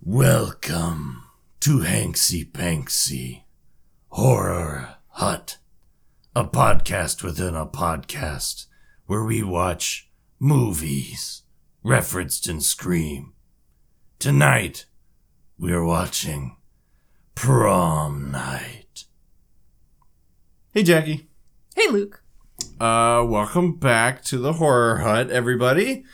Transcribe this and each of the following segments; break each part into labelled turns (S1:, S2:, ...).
S1: Welcome to Hanksy Panksy Horror Hut, a podcast within a podcast where we watch movies referenced in Scream. Tonight, we are watching Prom Night. Hey, Jackie.
S2: Hey, Luke.
S1: Uh, welcome back to the Horror Hut, everybody.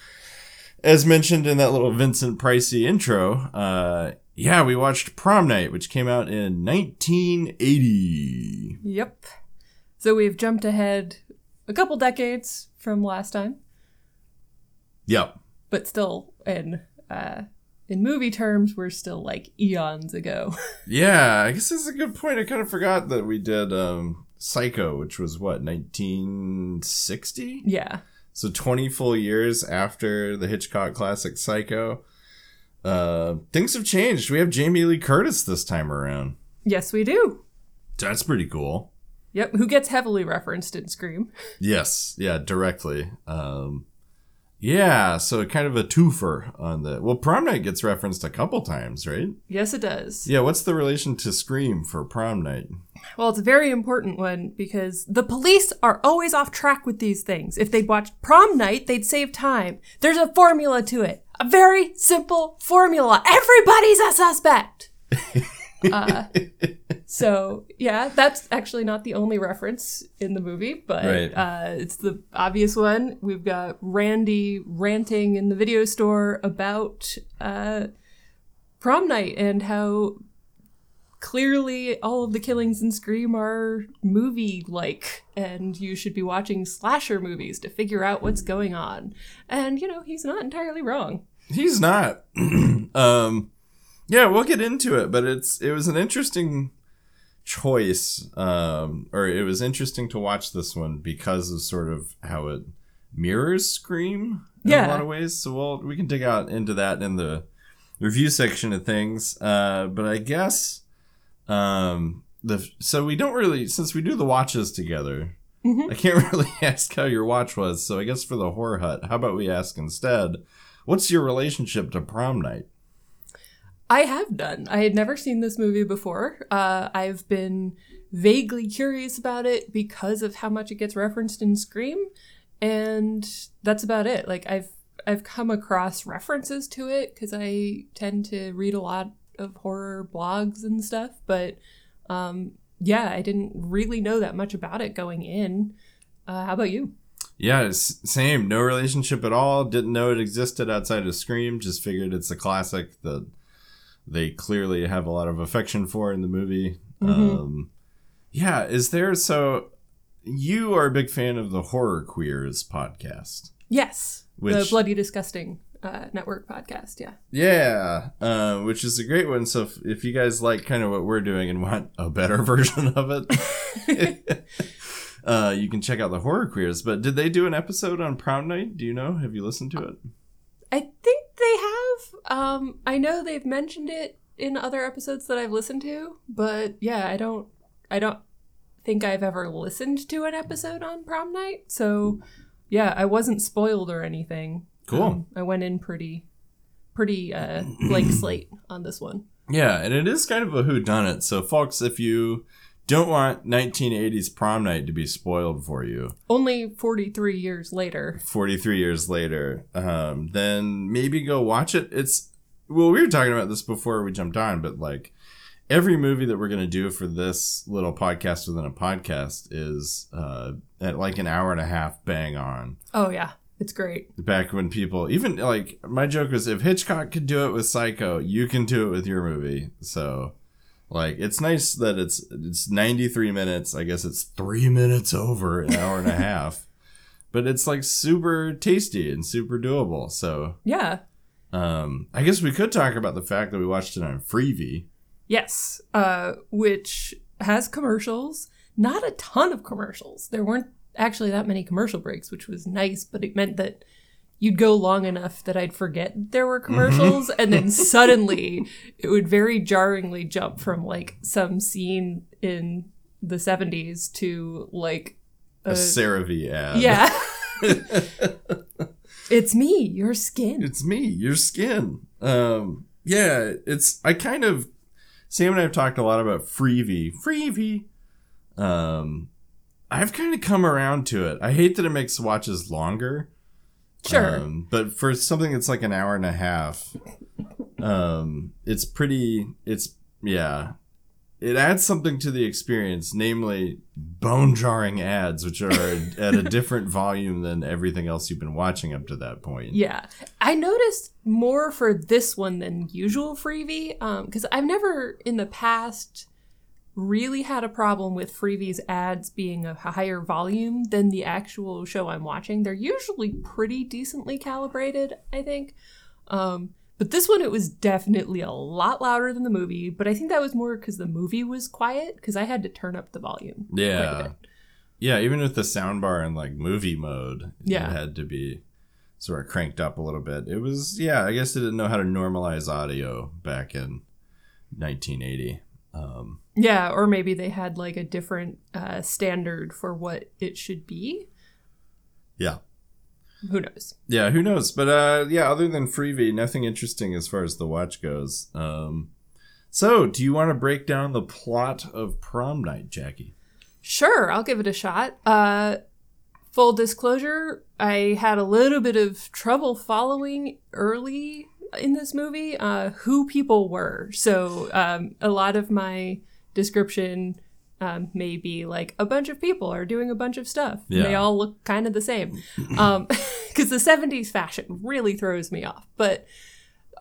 S1: As mentioned in that little Vincent Pricey intro, uh, yeah, we watched Prom Night, which came out in 1980.
S2: Yep. So we've jumped ahead a couple decades from last time,
S1: Yep.
S2: but still in uh, in movie terms, we're still like eons ago.
S1: Yeah, I guess that's a good point. I kind of forgot that we did um, Psycho, which was what 1960.
S2: yeah.
S1: So 20 full years after the Hitchcock classic Psycho. Uh, things have changed. We have Jamie Lee Curtis this time around.
S2: Yes, we do.
S1: That's pretty cool.
S2: Yep. Who gets heavily referenced in Scream?
S1: Yes, yeah, directly. Um, yeah, so kind of a twofer on the. Well, Prom Night gets referenced a couple times, right?
S2: Yes, it does.
S1: Yeah, what's the relation to Scream for Prom Night?
S2: Well, it's a very important one because the police are always off track with these things. If they'd watched prom night, they'd save time. There's a formula to it. A very simple formula. Everybody's a suspect. uh, so yeah, that's actually not the only reference in the movie, but
S1: Right.
S2: uh, it's the obvious one. We've got Randy ranting in the video store about uh, prom night and how clearly all of the killings in Scream are movie like, and you should be watching slasher movies to figure out what's going on. And, you know, he's not entirely wrong.
S1: He's not. um, yeah, we'll get into it, but it's it was an interesting choice, um, or it was interesting to watch this one because of sort of how it mirrors Scream in a lot of ways. So we'll we can dig out into that in the review section of things. Uh, but I guess um, the so we don't really since we do the watches together.
S2: Mhm.
S1: I can't really ask how your watch was, so I guess for the horror hut, how about we ask instead, what's your relationship to prom night?
S2: I have done. I had never seen this movie before. Uh, I've been vaguely curious about it because of how much it gets referenced in Scream, and that's about it. Like I've I've come across references to it because I tend to read a lot of horror blogs and stuff, but um, yeah, I didn't really know that much about it going in. Uh, how about you?
S1: Yeah, same. No relationship at all. Didn't know it existed outside of Scream. Just figured it's a classic that they clearly have a lot of affection for in the movie.
S2: Mhm.
S1: Um, yeah, is there so? You are a big fan of the Horror Queers podcast.
S2: Yes, the
S1: Which-
S2: Bloody Disgusting uh, Network podcast. Yeah.
S1: Yeah, uh, which is a great one. So if, if you guys like kind of what we're doing and want a better version of it, uh, you can check out the Horror Queers. But did they do an episode on Prom Night? Do you know? Have you listened to it?
S2: I think they have. Um, I know they've mentioned it in other episodes that I've listened to, but yeah, I don't. I don't think I've ever listened to an episode on prom night. So yeah, I wasn't spoiled or anything.
S1: Cool.
S2: Um, I went in pretty, pretty uh, blank slate on this one.
S1: Yeah, and it is kind of a who done it. So folks, if you don't want 1980s Prom Night to be spoiled for you,
S2: Only forty three years later.
S1: 43 years later, um, then maybe go watch it. It's well, we were talking about this before we jumped on, but like every movie that we're gonna do for this little podcast within a podcast is uh, at like an hour and a half, bang on.
S2: Oh yeah, it's great.
S1: Back when people even like my joke was if Hitchcock could do it with Psycho, you can do it with your movie. So. Like it's nice that it's it's 93 minutes. I guess it's 3 minutes over an hour and a half. But it's like super tasty and super doable. So,
S2: Yeah.
S1: um I guess we could talk about the fact that we watched it on Freevee.
S2: Yes, uh, which has commercials. Not a ton of commercials. There weren't actually that many commercial breaks, which was nice, but it meant that you'd go long enough that I'd forget there were commercials, and then suddenly it would very jarringly jump from like some scene in the 70s to like
S1: A CeraVe ad.
S2: yeah. it's me, your skin.
S1: It's me, your skin. Um, yeah, it's I kind of Sam and I have talked a lot about Freevee. Freevee. Um, I've kind of come around to it. I hate that it makes watches longer.
S2: Sure.
S1: Um, but for something that's like an hour and a half, um, it's pretty. It's yeah. It adds something to the experience, namely bone jarring ads, which are at a different volume than everything else you've been watching up to that point.
S2: Yeah. I noticed more for this one than usual Freevee Um because I've never in the past really had a problem with Freevee's ads being a higher volume than the actual show I'm watching. They're usually pretty decently calibrated, I think. Um, but this one, it was definitely a lot louder than the movie. But I think that was more because the movie was quiet because I had to turn up the volume.
S1: Yeah. Yeah, even with the soundbar in like movie mode,
S2: Yeah.
S1: it had to be sort of cranked up a little bit. It was yeah, I guess they didn't know how to normalize audio back in 1980. Um,
S2: Yeah, or maybe they had like a different uh, standard for what it should be.
S1: yeah.
S2: Who knows?
S1: Yeah, who knows? But uh yeah, other than Freevee, nothing interesting as far as the watch goes. Um so, do you want to break down the plot of Prom Night, Jackie?
S2: Sure, I'll give it a shot. Uh, full disclosure, I had a little bit of trouble following early in this movie uh, who people were. So um, a lot of my description um, may be like a bunch of people are doing a bunch of stuff. and They all look kind of the same. Um, Because the 70s fashion really throws me off. But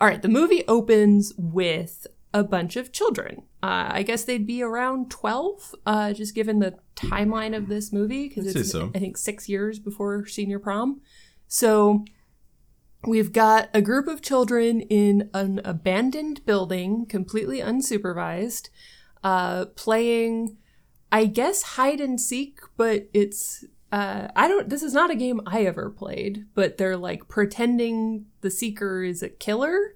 S2: all right, the movie opens with a bunch of children. Uh, I guess they'd be around 12, uh, just given the timeline of this movie, because it's,
S1: so.
S2: I think, six years before senior prom. So we've got a group of children in an abandoned building, completely unsupervised, uh, playing, I guess, hide and seek, but it's. Uh, I don't. This is not a game I ever played, but they're like pretending the seeker is a killer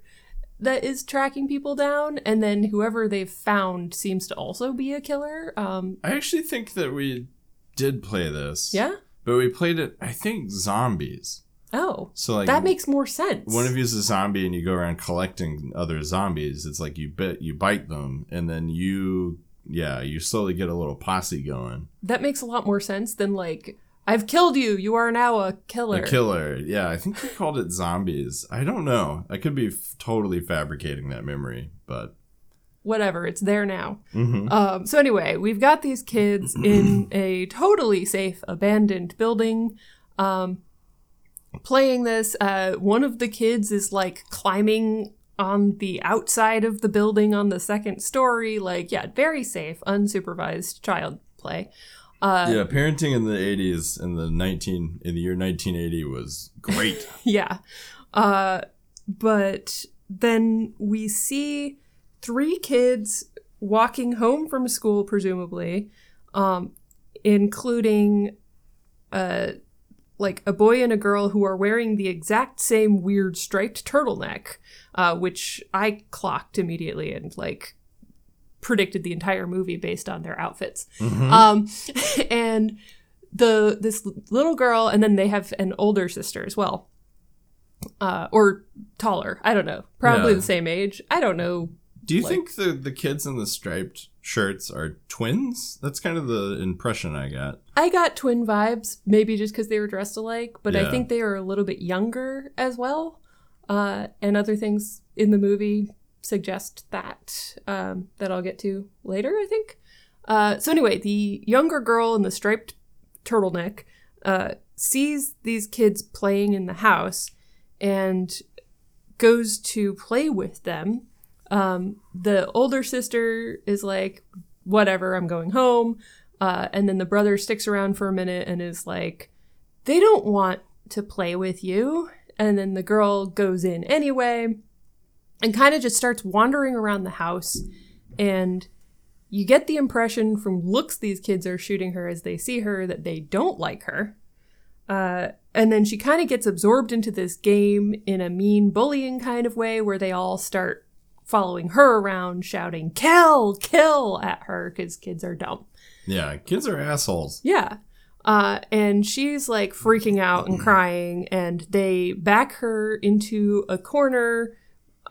S2: that is tracking people down, and then whoever they've found seems to also be a killer. Um,
S1: I actually think that we did play this.
S2: yeah.
S1: But we played it I think zombies.
S2: Oh,
S1: So like
S2: that makes more sense.
S1: one of you is a zombie and you go around collecting other zombies. It's like you bit you bite them and then you yeah, you slowly get a little posse going.
S2: that makes a lot more sense than like I've killed you. You are now a killer.
S1: A killer. Yeah, I think we called it zombies. I don't know. I could be f- totally fabricating that memory, but
S2: Whatever. It's there now.
S1: Mhm.
S2: Um, so anyway, we've got these kids in a totally safe, abandoned building, um, playing this. Uh, one of the kids is like climbing on the outside of the building on the second story. Like, yeah, very safe, unsupervised child play. Uh,
S1: yeah, parenting in the 80s in the 19 in the year 1980 was great.
S2: yeah. Uh, but then we see three kids walking home from school, presumably, um, including uh, like a boy and a girl who are wearing the exact same weird striped turtleneck, uh, which I clocked immediately and like predicted the entire movie based on their outfits. Um, and the this little girl, and then they have an older sister as well, uh, or taller. I don't know. Probably
S1: Yeah.
S2: the same age. I don't know.
S1: Do you
S2: Like-
S1: think the the kids in the striped shirts are twins? That's kind of the impression I got.
S2: I got twin vibes, maybe just because they were dressed alike, but I think they are a little bit younger as well. Uh, and other things in the movie suggest that um, that I'll get to later. I think. Uh, so anyway, the younger girl in the striped turtleneck uh, sees these kids playing in the house and goes to play with them. Um, the older sister is like, "Whatever, I'm going home." Uh, and then the brother sticks around for a minute and is like, they don't want to play with you. And then the girl goes in anyway and kind of just starts wandering around the house. And you get the impression from looks these kids are shooting her as they see her that they don't like her. Uh, and then she kind of gets absorbed into this game in a mean bullying kind of way where they all start following her around, shouting, kill, kill at her because kids are dumb.
S1: Yeah, kids are assholes.
S2: Yeah. Uh, and she's like freaking out and crying, and they back her into a corner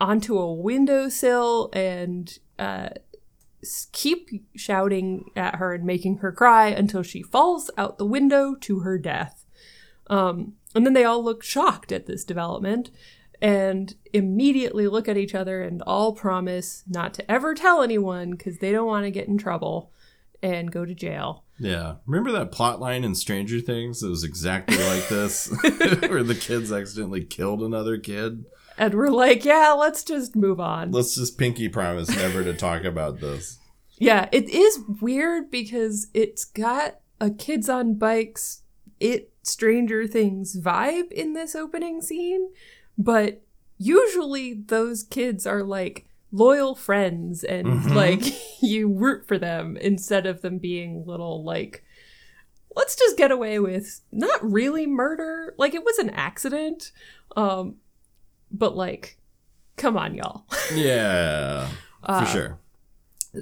S2: onto a windowsill and uh, keep shouting at her and making her cry until she falls out the window to her death. Um, and then they all look shocked at this development and immediately look at each other and all promise not to ever tell anyone because they don't want to get in trouble and go to jail.
S1: Yeah. Remember that plot line in Stranger Things? It was exactly like this, where the kids accidentally killed another kid.
S2: And we're like, yeah, let's just move on.
S1: Let's just pinky promise never to talk about this.
S2: Yeah, it is weird because it's got a kids on bikes, it Stranger Things vibe in this opening scene, but usually those kids are like loyal friends and
S1: Mhm.
S2: like you root for them instead of them being little like let's just get away with not really murder like it was an accident um but like come on y'all
S1: Yeah, for
S2: Uh,
S1: sure.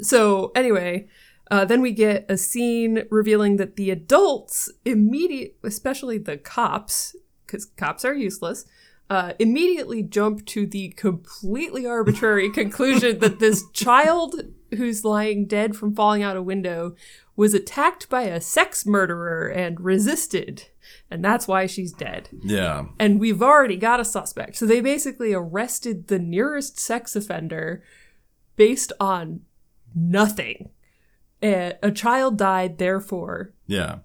S2: so anyway, uh, then we get a scene revealing that the adults immediate, especially the cops, because cops are useless, uh, immediately jump to the completely arbitrary conclusion that this child who's lying dead from falling out a window was attacked by a sex murderer and resisted, and that's why she's dead
S1: Yeah.
S2: and we've already got a suspect. So they basically arrested the nearest sex offender based on nothing. A, a child died, therefore
S1: Yeah.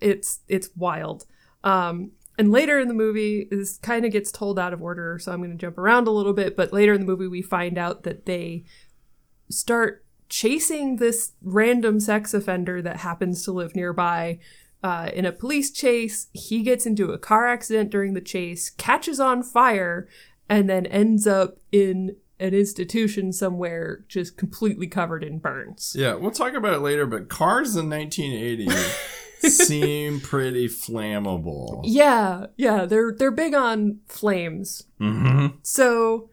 S2: it's it's wild. Um, and later in the movie, this kind of gets told out of order, so I'm going to jump around a little bit. But later in the movie, we find out that they start chasing this random sex offender that happens to live nearby. Uh, in a police chase, he gets into a car accident during the chase, catches on fire, and then ends up in an institution somewhere just completely covered in burns.
S1: Yeah, we'll talk about it later, but cars in 1980 seem pretty flammable.
S2: Yeah, yeah, they're they're big on flames.
S1: Mm-hmm.
S2: So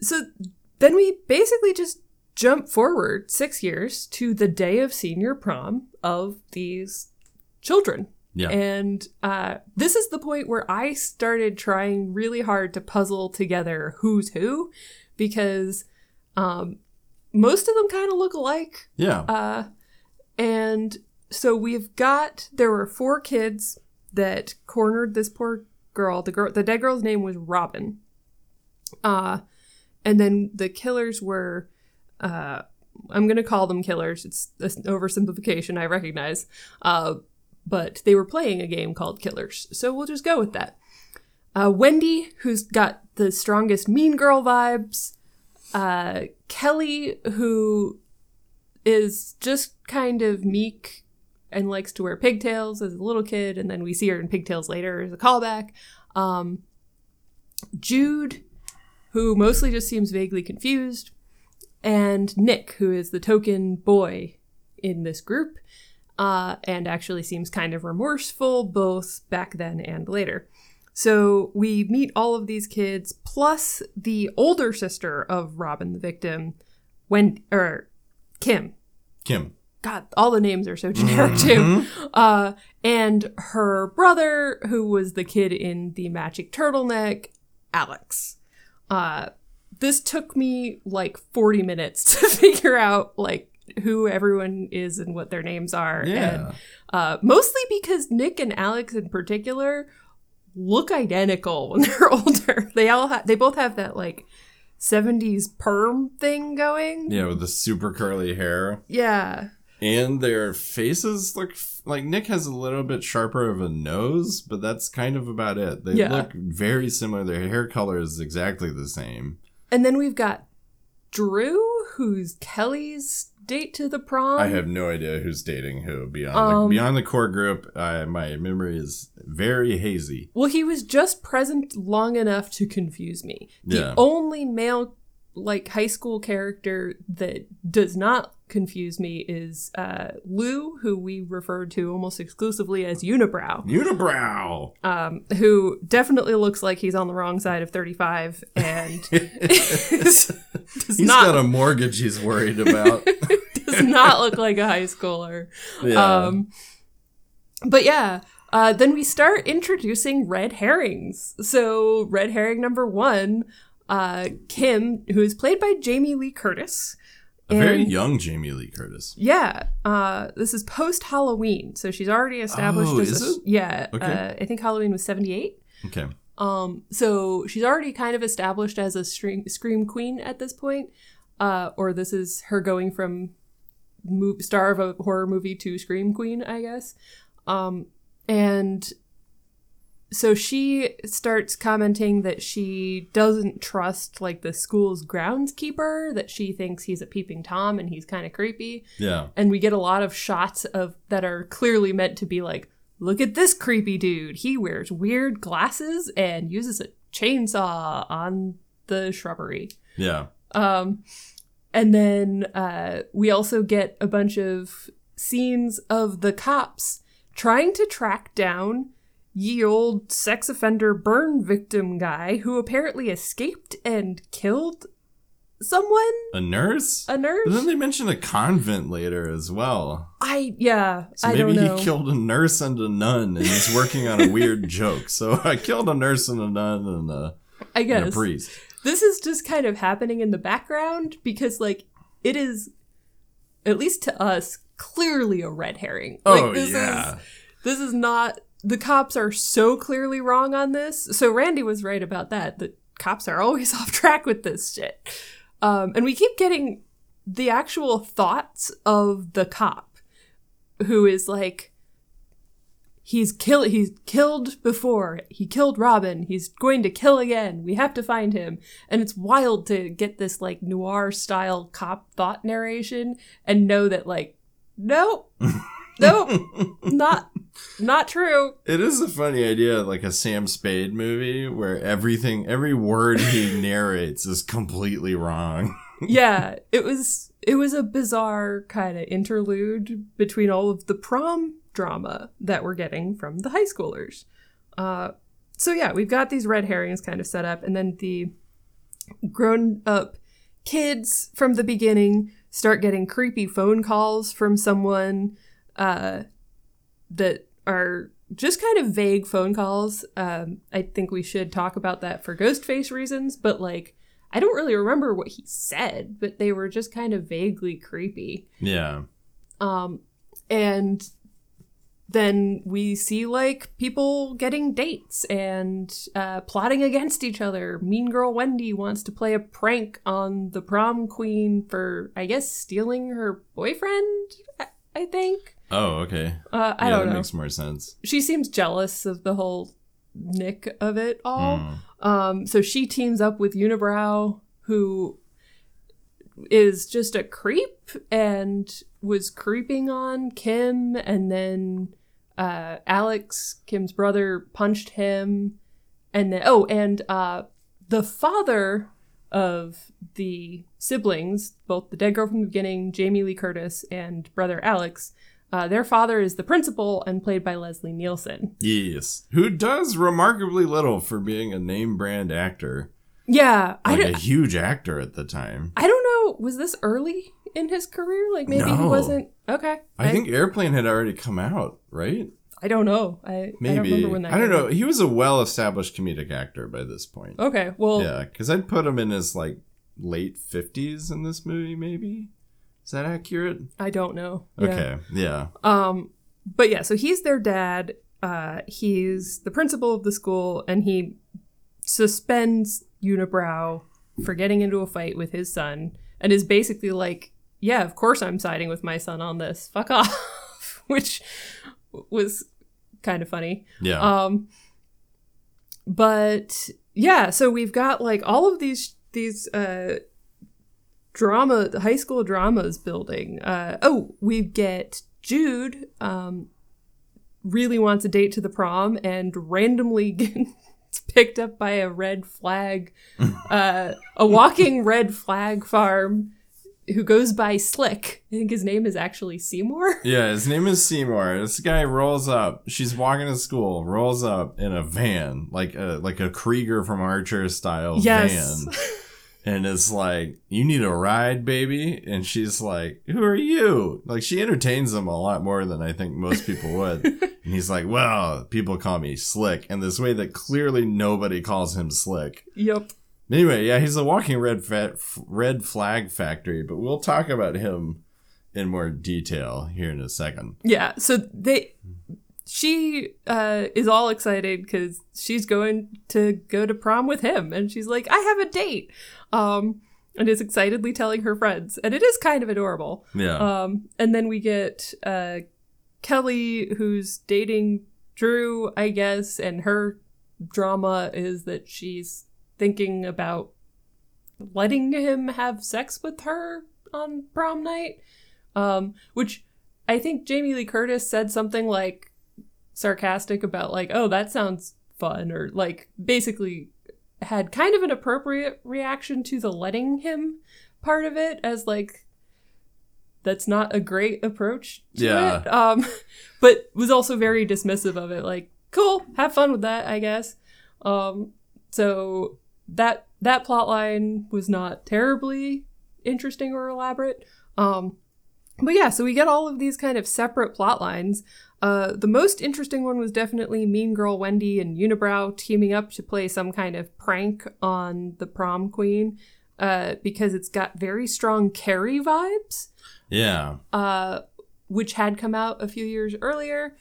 S2: so then we basically just jump forward 6 years to the day of senior prom of these children.
S1: Yeah.
S2: And uh, this is the point where I started trying really hard to puzzle together who's who because um, most of them kind of look alike.
S1: Yeah.
S2: Uh, and so we've got there were four kids that cornered this poor girl. The girl, the dead girl's name was Robin. Uh, and then the killers were, uh, I'm gonna call them killers. It's an oversimplification, I recognize. Uh, but they were playing a game called Killers, so we'll just go with that. Uh, Wendy, who's got the strongest Mean Girl vibes. Uh, Kelly, who is just kind of meek and likes to wear pigtails as a little kid, and then we see her in pigtails later as a callback. Um, Jude, who mostly just seems vaguely confused, and Nick, who is the token boy in this group, uh, and actually seems kind of remorseful both back then and later. So we meet all of these kids, plus the older sister of Robin, the victim, when or Kim.
S1: Kim.
S2: God, all the names are so generic too. Uh, and her brother, who was the kid in the magic turtleneck, Alex. Uh, this took me like 40 minutes to figure out like who everyone is and what their names are. And
S1: Yeah.
S2: uh, mostly because Nick and Alex in particular look identical when they're older. They all ha- they both have that like 70s perm thing going.
S1: Yeah, with the super curly hair.
S2: Yeah.
S1: And their faces look like Nick has a little bit sharper of a nose, but that's kind of about it. They
S2: Yeah.
S1: look very similar. Their hair color is exactly the same.
S2: And then we've got Drew, who's Kelly's date to the prom.
S1: I have no idea who's dating who beyond
S2: Um,
S1: the, beyond the core group. I, my memory is very hazy.
S2: Well, he was just present long enough to confuse me. The
S1: Yeah.
S2: only male like high school character that does not confuse me is uh, Lou, who we refer to almost exclusively as Unibrow,
S1: Unibrow.
S2: um, who definitely looks like he's on the wrong side of 35 and is,
S1: He's
S2: not
S1: got a mortgage he's worried about.
S2: does not look like a high schooler.
S1: yeah.
S2: Um, but yeah, uh, then we start introducing red herrings. So red herring number one, uh, Kim, who is played by Jamie Lee Curtis.
S1: A very
S2: and-
S1: young Jamie Lee Curtis.
S2: Yeah, uh, this is post Halloween, so she's already established
S1: Oh,
S2: as
S1: is
S2: a,
S1: it?
S2: yeah.
S1: Okay.
S2: Uh, I think Halloween was seventy eight.
S1: Okay.
S2: Um, so she's already kind of established as a scream, scream queen at this point. Uh, or this is her going from mo- star of a horror movie to scream queen, I guess. Um, and so she starts commenting that she doesn't trust like the school's groundskeeper, that she thinks he's a peeping tom and he's kind of creepy
S1: Yeah.
S2: and we get a lot of shots of that are clearly meant to be like look at this creepy dude he wears weird glasses and uses a chainsaw on the shrubbery
S1: Yeah.
S2: um and then uh we also get a bunch of scenes of the cops trying to track down ye old sex offender burn victim guy who apparently escaped and killed someone
S1: A nurse?
S2: a nurse
S1: But then they mention a convent later as well.
S2: i yeah
S1: So
S2: i
S1: maybe
S2: don't know
S1: he killed a nurse and a nun and he's working on a weird joke. So I killed a nurse and a nun and a,
S2: I
S1: and a
S2: guess
S1: priest.
S2: this is just kind of happening in the background because, like, it is, at least to us, clearly a red herring. Like,
S1: Oh,
S2: this
S1: yeah.
S2: Is, this is not. The cops are so clearly wrong on this. So Randy was right about that. The cops are always off track with this shit. Um, and we keep getting the actual thoughts of the cop who is like he's kill he's killed before he killed robin he's going to kill again we have to find him and it's wild to get this like noir style cop thought narration and know that like nope nope not not true
S1: It is a funny idea, like a Sam Spade movie where everything, every word he narrates is completely wrong.
S2: yeah it was it was a bizarre kind of interlude between all of the prom drama that we're getting from the high schoolers uh so yeah we've got these red herrings kind of set up and then the grown up kids from the beginning start getting creepy phone calls from someone uh that are just kind of vague phone calls um i think we should talk about that for ghostface reasons but like I don't really remember what he said, but they were just kind of vaguely creepy.
S1: Yeah.
S2: Um, and then we see like people getting dates and uh, plotting against each other. Mean Girl Wendy wants to play a prank on the prom queen for, I guess, stealing her boyfriend. I, I think.
S1: Oh, okay.
S2: Uh, I
S1: yeah,
S2: don't
S1: that
S2: know.
S1: makes more sense.
S2: She seems jealous of the whole nick of it all.
S1: Hmm.
S2: Um, so she teams up with Unibrow, who is just a creep and was creeping on Kim, and then uh, Alex, Kim's brother, punched him, and then oh, and uh, the father of the siblings, both the dead girl from the beginning, Jamie Lee Curtis, and brother Alex. Uh, their father is the principal and played by Leslie Nielsen.
S1: Yes. Who does remarkably little for being a name brand actor.
S2: Yeah, I
S1: Like a huge actor at the time.
S2: I don't know. Was this early in his career? Like maybe he wasn't. Okay.
S1: I think Airplane had already come out, right?
S2: I don't know. I I don't
S1: Maybe.
S2: remember when that.
S1: I don't know.
S2: out.
S1: He was a well established comedic actor by this point.
S2: Okay. Well.
S1: Yeah, because I'd put him in his like late 50s in this movie, maybe. Is that accurate?
S2: I don't know. Yeah.
S1: Okay. Yeah.
S2: Um. But yeah. So he's their dad. Uh. He's the principal of the school, and he suspends Unibrow for getting into a fight with his son, and is basically like, "Yeah, of course I'm siding with my son on this. Fuck off," which was kind of funny.
S1: Yeah.
S2: Um, but yeah, so we've got like all of these these uh drama, the high school dramas building. Uh, oh, we get Jude um really wants a date to the prom and randomly gets picked up by a red flag, uh, a walking red flag farm who goes by Slick. I think his name is actually Seymour.
S1: Yeah, his name is Seymour. This guy rolls up. She's walking to school, rolls up in a van, like a like a Krieger from Archer style
S2: Yes.
S1: van. And it's like, you need a ride, baby? And she's like, who are you? Like, she entertains him a lot more than I think most people would. and he's like, well, people call me Slick. And this way that clearly nobody calls him Slick.
S2: Yep.
S1: Anyway, yeah, he's a walking red fa- red flag factory, but we'll talk about him in more detail here in a second.
S2: Yeah. So they, she uh, is all excited because she's going to go to prom with him, and she's like, "I have a date," um, and is excitedly telling her friends, and it is kind of adorable.
S1: Yeah.
S2: Um, and then we get uh, Kelly, who's dating Drew, I guess, and her drama is that she's thinking about letting him have sex with her on prom night. Um, which I think Jamie Lee Curtis said something like sarcastic about, like, oh, that sounds fun, or like basically had kind of an appropriate reaction to the letting him part of it as like that's not a great approach to
S1: Yeah.
S2: it. Um, but was also very dismissive of it. Like, cool, have fun with that, I guess. Um, so that that plot line was not terribly interesting or elaborate. Um, but yeah, so we get all of these kind of separate plot lines. Uh, the most interesting one was definitely Mean Girl Wendy and Unibrow teaming up to play some kind of prank on the prom queen uh, because it's got very strong Carrie vibes
S1: yeah.
S2: uh, which had come out a few years earlier,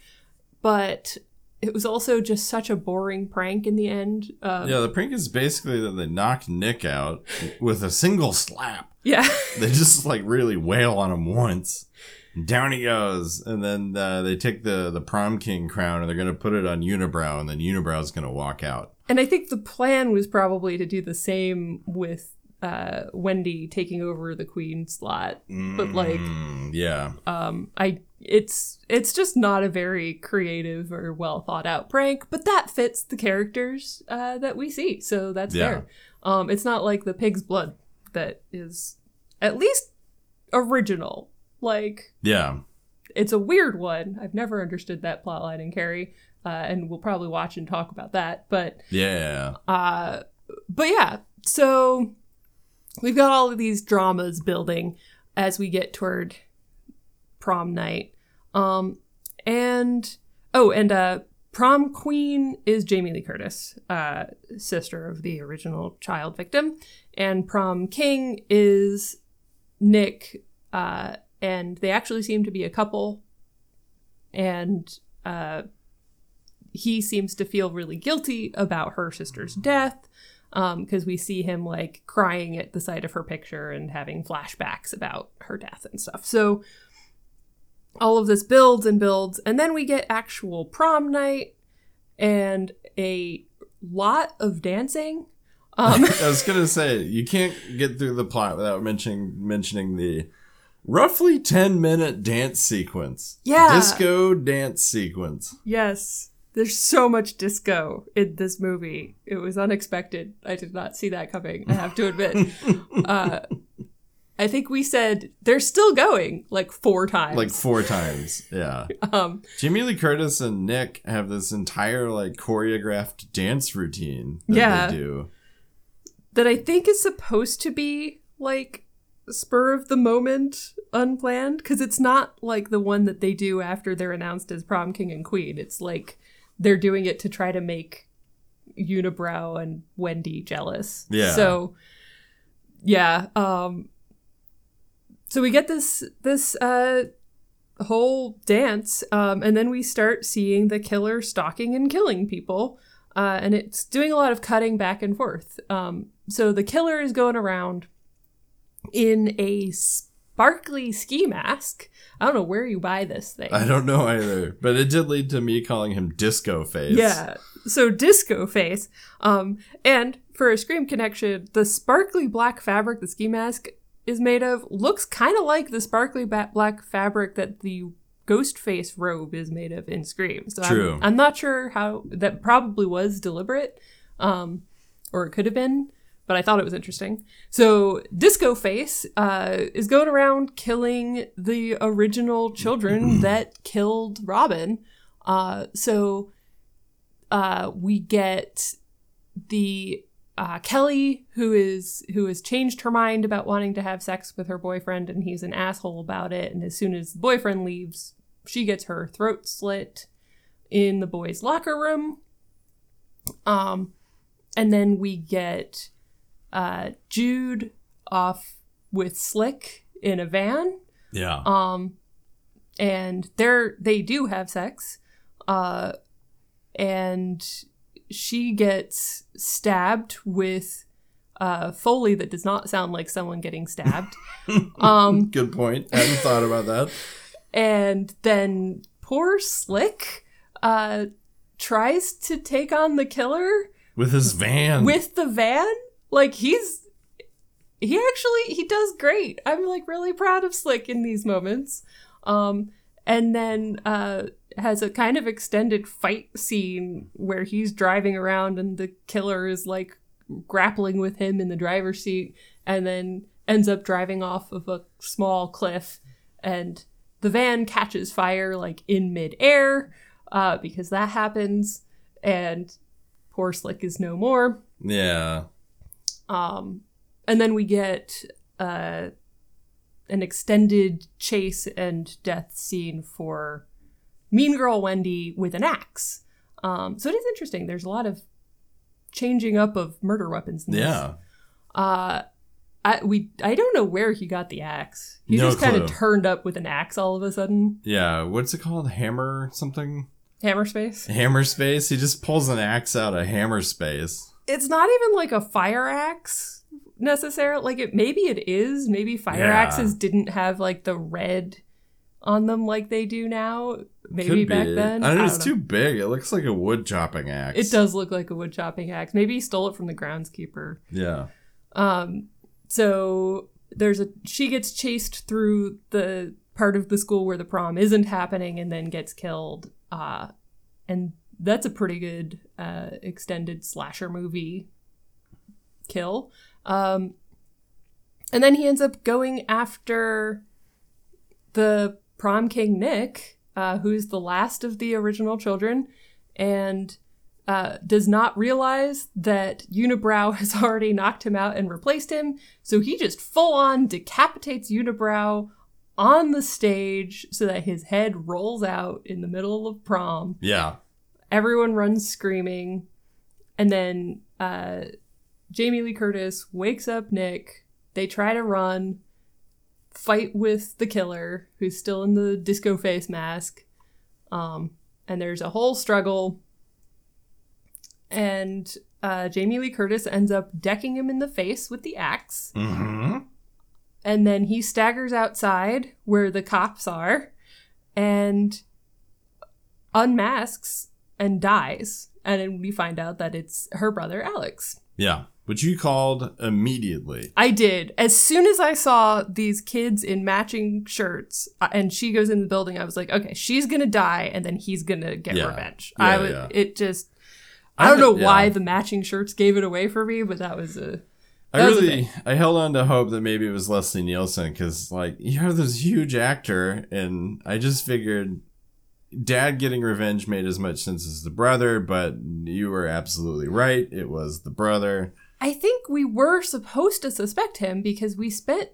S2: but it was also just such a boring prank in the end. Um,
S1: Yeah, the prank is basically that they knock Nick out with a single slap.
S2: yeah.
S1: They just like really wail on him once. Down he goes, and then uh, they take the the prom king crown and they're gonna put it on Unibrow, and then Unibrow's gonna walk out.
S2: and I think the plan was probably to do the same with uh, Wendy taking over the queen slot. But like,
S1: Mm, yeah,
S2: um, I it's it's just not a very creative or well thought out prank, but that fits the characters uh, that we see, so that's
S1: Yeah.
S2: fair. Um, it's not like the pig's blood that is at least original. Like
S1: yeah,
S2: it's a weird one. I've never understood that plotline in Carrie, uh, and we'll probably watch and talk about that. But
S1: yeah.
S2: uh, but yeah, so we've got all of these dramas building as we get toward prom night. Um, and oh, and uh, prom queen is Jamie Lee Curtis, uh, sister of the original child victim, and prom king is Nick. Uh, and they actually seem to be a couple, and uh, he seems to feel really guilty about her sister's death because we see him like crying at the sight of her picture and having flashbacks about her death and stuff. So all of this builds and builds, and then we get actual prom night and a lot of dancing. Um,
S1: I was gonna say you can't get through the plot without mentioning mentioning the roughly ten minute dance sequence.
S2: Yeah.
S1: disco dance sequence.
S2: yes, there's so much disco in this movie. It was unexpected. I did not see that coming. I have to admit. uh, I think we said they're still going like four times.
S1: like four times. Yeah.
S2: um,
S1: Jamie Lee Curtis and Nick have this entire like choreographed dance routine that
S2: Yeah.
S1: they do.
S2: that I think is supposed to be like spur of the moment unplanned because it's not like the one that they do after they're announced as prom king and queen. It's like they're doing it to try to make Unibrow and Wendy jealous.
S1: Yeah.
S2: So yeah, um so we get this this uh whole dance um and then we start seeing the killer stalking and killing people uh, and it's doing a lot of cutting back and forth. Um, so the killer is going around in a sparkly ski mask. I don't know where you buy this thing.
S1: I don't know either, but it did lead to me calling him Disco Face.
S2: Yeah. So disco face. Um, and for a scream connection, the sparkly black fabric the ski mask is made of looks kind of like the sparkly black fabric that the ghost face robe is made of in Scream. So
S1: True.
S2: I'm, I'm not sure how that probably was deliberate. um, or it could have been, but I thought it was interesting. So Disco Face uh, is going around killing the original children that killed Robin. Uh, so uh, we get the uh, Kelly, who is who has changed her mind about wanting to have sex with her boyfriend, and he's an asshole about it. And as soon as the boyfriend leaves, she gets her throat slit in the boys' locker room. Um, and then we get uh, Jude off with Slick in a van.
S1: Yeah.
S2: Um, and they're they do have sex. Uh, and she gets stabbed with uh, Foley that does not sound like someone getting stabbed. um,
S1: Good point. I hadn't thought about that.
S2: and then poor Slick uh, tries to take on the killer
S1: With his van.
S2: with the van. Like he's he actually he does great. I'm like really proud of Slick in these moments. Um, and then uh, has a kind of extended fight scene where he's driving around and the killer is like grappling with him in the driver's seat and then ends up driving off of a small cliff and the van catches fire like in midair uh, because that happens and poor slick is no more
S1: yeah.
S2: Um, and then we get uh, an extended chase and death scene for Mean Girl Wendy with an axe. Um, so it is interesting. There's a lot of changing up of murder weapons. In this.
S1: Yeah.
S2: Uh, I we I don't know where he got the axe. He
S1: No
S2: just kind of turned up with an axe all of a sudden.
S1: Yeah. What's it called? Hammer something?
S2: Hammer space.
S1: Hammer space? He just pulls an axe out of hammer space.
S2: It's not even like a fire axe necessarily. Like it maybe it is. Maybe fire
S1: Yeah.
S2: axes didn't have like the red on them like they do now. Maybe back then.
S1: I don't know. It's too big. It looks like a wood chopping axe.
S2: It does look like a wood chopping axe. Maybe he stole it from the groundskeeper.
S1: Yeah.
S2: Um, so there's a she gets chased through the part of the school where the prom isn't happening and then gets killed. Uh, and that's a pretty good uh, extended slasher movie kill. Um, and then he ends up going after the prom king Nick, uh, who's the last of the original children, and uh, does not realize that Unibrow has already knocked him out and replaced him. So he just full on decapitates Unibrow on the stage so that his head rolls out in the middle of prom.
S1: Yeah.
S2: Everyone runs screaming. And then uh, Jamie Lee Curtis wakes up Nick. They try to run, fight with the killer, who's still in the disco face mask. Um, and there's a whole struggle. And uh, Jamie Lee Curtis ends up decking him in the face with the axe.
S1: Mm-hmm.
S2: And then he staggers outside where the cops are and unmasks and dies. And then we find out that it's her brother, Alex.
S1: Yeah. Which you called immediately.
S2: I did. As soon as I saw these kids in matching shirts uh, and she goes in the building, I was like, okay, she's going to die and then he's going to get
S1: Yeah.
S2: revenge.
S1: Yeah,
S2: I would,
S1: yeah.
S2: it just, I don't know why the matching shirts gave it away for me, but that was a,
S1: I
S2: That was the
S1: really, I held on to hope that maybe it was Leslie Nielsen because, like, you're this huge actor, and I just figured dad getting revenge made as much sense as the brother, but you were absolutely right. It was the brother.
S2: I think we were supposed to suspect him because we spent,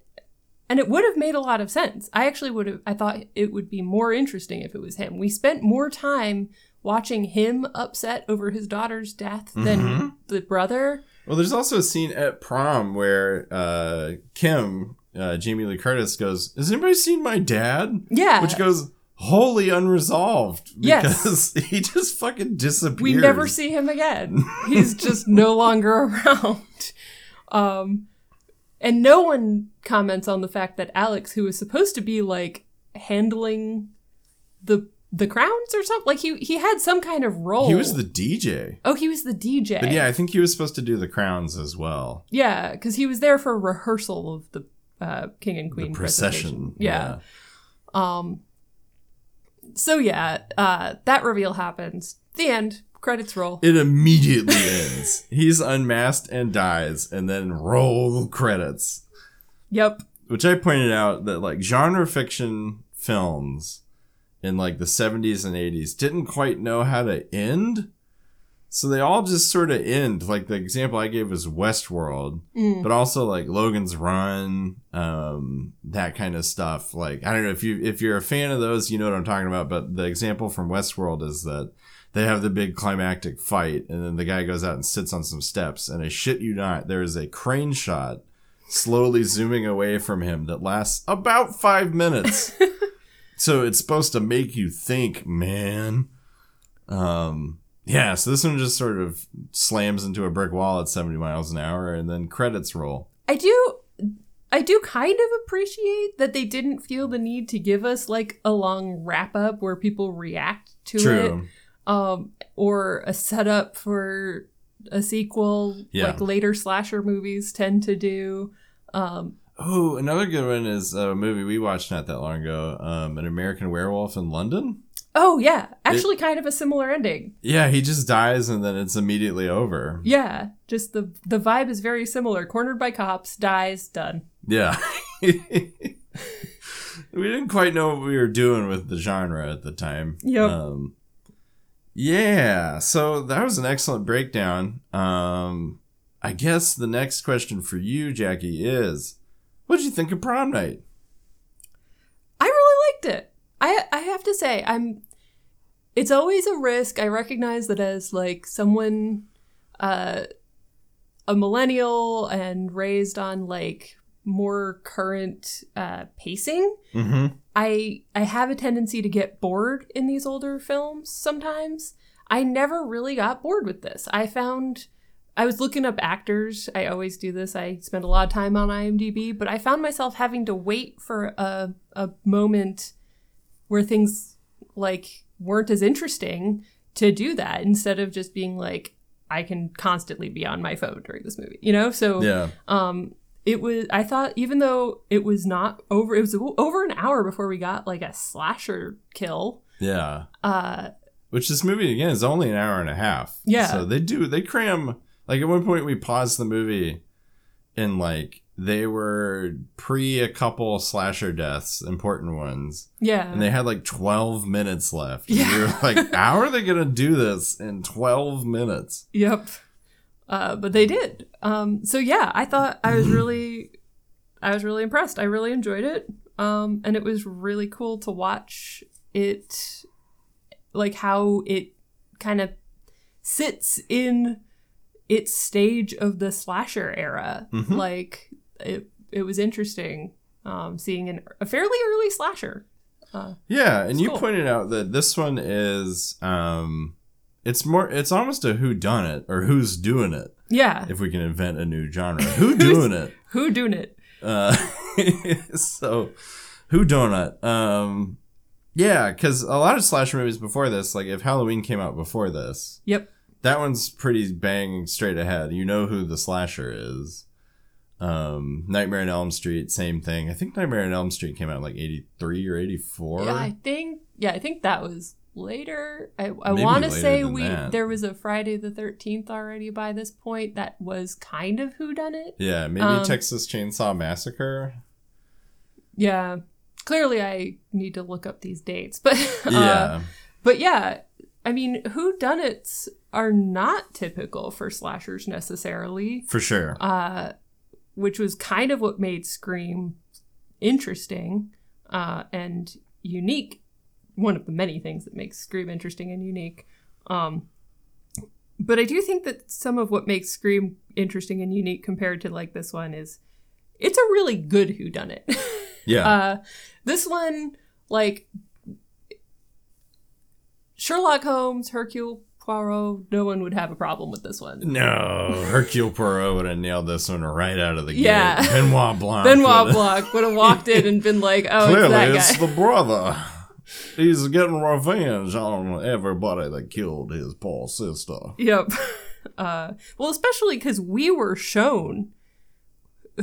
S2: and it would have made a lot of sense. I actually would have, I thought it would be more interesting if it was him. We spent more time watching him upset over his daughter's death than
S1: Mhm.
S2: the brother.
S1: Well, there's also a scene at prom where uh, Kim, uh, Jamie Lee Curtis, goes, Has anybody seen my dad?
S2: Yeah.
S1: Which goes wholly unresolved
S2: Yes.
S1: because he just fucking disappears.
S2: we never see him again. He's just no longer around. Um, and no one comments on the fact that Alex, who was supposed to be like handling the the crowns or something, like he he had some kind of role.
S1: He was the DJ.
S2: oh, he was the DJ.
S1: But yeah, I think he was supposed to do the crowns as well.
S2: yeah, because he was there for rehearsal of the uh, king and queen
S1: the procession.
S2: presentation. Yeah. Um. So yeah, uh, that reveal happens. The end. Credits roll.
S1: It immediately ends. He's unmasked and dies, and then roll credits.
S2: Yep.
S1: Which I pointed out that like genre fiction films in like the 70s and 80s didn't quite know how to end. So they all just sort of end. Like the example I gave was Westworld,
S2: Mm.
S1: but also like Logan's Run, um, that kind of stuff. Like I don't know if you if you're a fan of those, you know what I'm talking about. But the example from Westworld is that they have the big climactic fight, and then the guy goes out and sits on some steps, and I shit you not, there is a crane shot slowly zooming away from him that lasts about five minutes. so it's supposed to make you think, man. Um, yeah, so this one just sort of slams into a brick wall at 70 miles an hour and then credits roll.
S2: I do I do kind of appreciate that they didn't feel the need to give us like a long wrap up where people react to it um or a setup for a sequel
S1: Yeah.
S2: like later slasher movies tend to do. Um
S1: Oh, another good one is a movie we watched not that long ago, um, An American Werewolf in London.
S2: Oh yeah, actually kind of a similar ending.
S1: Yeah, he just dies and then it's immediately over.
S2: Yeah, just the the vibe is very similar. Cornered by cops, dies, done.
S1: Yeah. we didn't quite know what we were doing with the genre at the time.
S2: Yep.
S1: Um, yeah, so that was an excellent breakdown. Um, I guess the next question for you, Jackie, is what did you think of prom night?
S2: I really liked it. I I have to say, I'm it's always a risk. I recognize that as like someone uh a millennial and raised on like more current uh pacing,
S1: Mm-hmm.
S2: I I have a tendency to get bored in these older films sometimes. I never really got bored with this. I found I was looking up actors. I always do this. I spend a lot of time on IMDb, but I found myself having to wait for a a moment where things like weren't as interesting to do that instead of just being like I can constantly be on my phone during this movie, you know? So
S1: Yeah.
S2: um it was i thought even though it was not over it was over an hour before we got like a slasher kill
S1: Yeah.
S2: uh
S1: Which this movie again is only an hour and a half.
S2: Yeah.
S1: So they do they cram like at one point we paused the movie and like they were pre a couple slasher deaths, important ones,
S2: yeah
S1: and they had like twelve minutes left.
S2: Yeah.
S1: we were like, how are they gonna do this in twelve minutes?
S2: yep uh but they did um so yeah i thought i was really i was really impressed i really enjoyed it um and it was really cool to watch it like how it kind of sits in its stage of the slasher era
S1: Mhm.
S2: like it it was interesting um seeing an, a fairly early slasher uh
S1: Yeah, and you
S2: cool.
S1: pointed out that this one is um it's more it's almost a who done it or who's doing it
S2: yeah
S1: if we can invent a new genre. Who doing it?
S2: who doing it
S1: Uh, so, who donut? Um, yeah, because a lot of slasher movies before this, like if Halloween came out before this,
S2: yep
S1: that one's pretty bang straight ahead. You know who the slasher is. Um, Nightmare on Elm Street, same thing. I think Nightmare on Elm Street came out like eighty three or eighty four.
S2: Yeah, I think yeah, I think that was later. I, I want to say we
S1: that.
S2: there was a Friday the Thirteenth already by this point that was kind of who done it.
S1: Yeah, maybe
S2: Um,
S1: Texas Chainsaw Massacre.
S2: Yeah, clearly I need to look up these dates, but uh,
S1: yeah,
S2: but yeah, I mean, who done it's are not typical for slashers necessarily.
S1: for sure.
S2: uh, which was kind of what made Scream interesting uh, and unique. One of the many things that makes Scream interesting and unique. Um, but I do think that some of what makes Scream interesting and unique compared to like this one is it's a really good whodunit.
S1: Yeah,
S2: uh, this one, like Sherlock Holmes, Hercule Poirot, no one would have a problem with this one.
S1: no, Hercule Poirot would have nailed this one right out of the
S2: Yeah.
S1: gate. Benoit Blanc.
S2: Benoit Blanc would have walked in and been like, "Oh,
S1: Clearly,
S2: it's that
S1: it's the brother. He's getting revenge on everybody that killed his poor sister.
S2: yep. Uh, well, especially because we were shown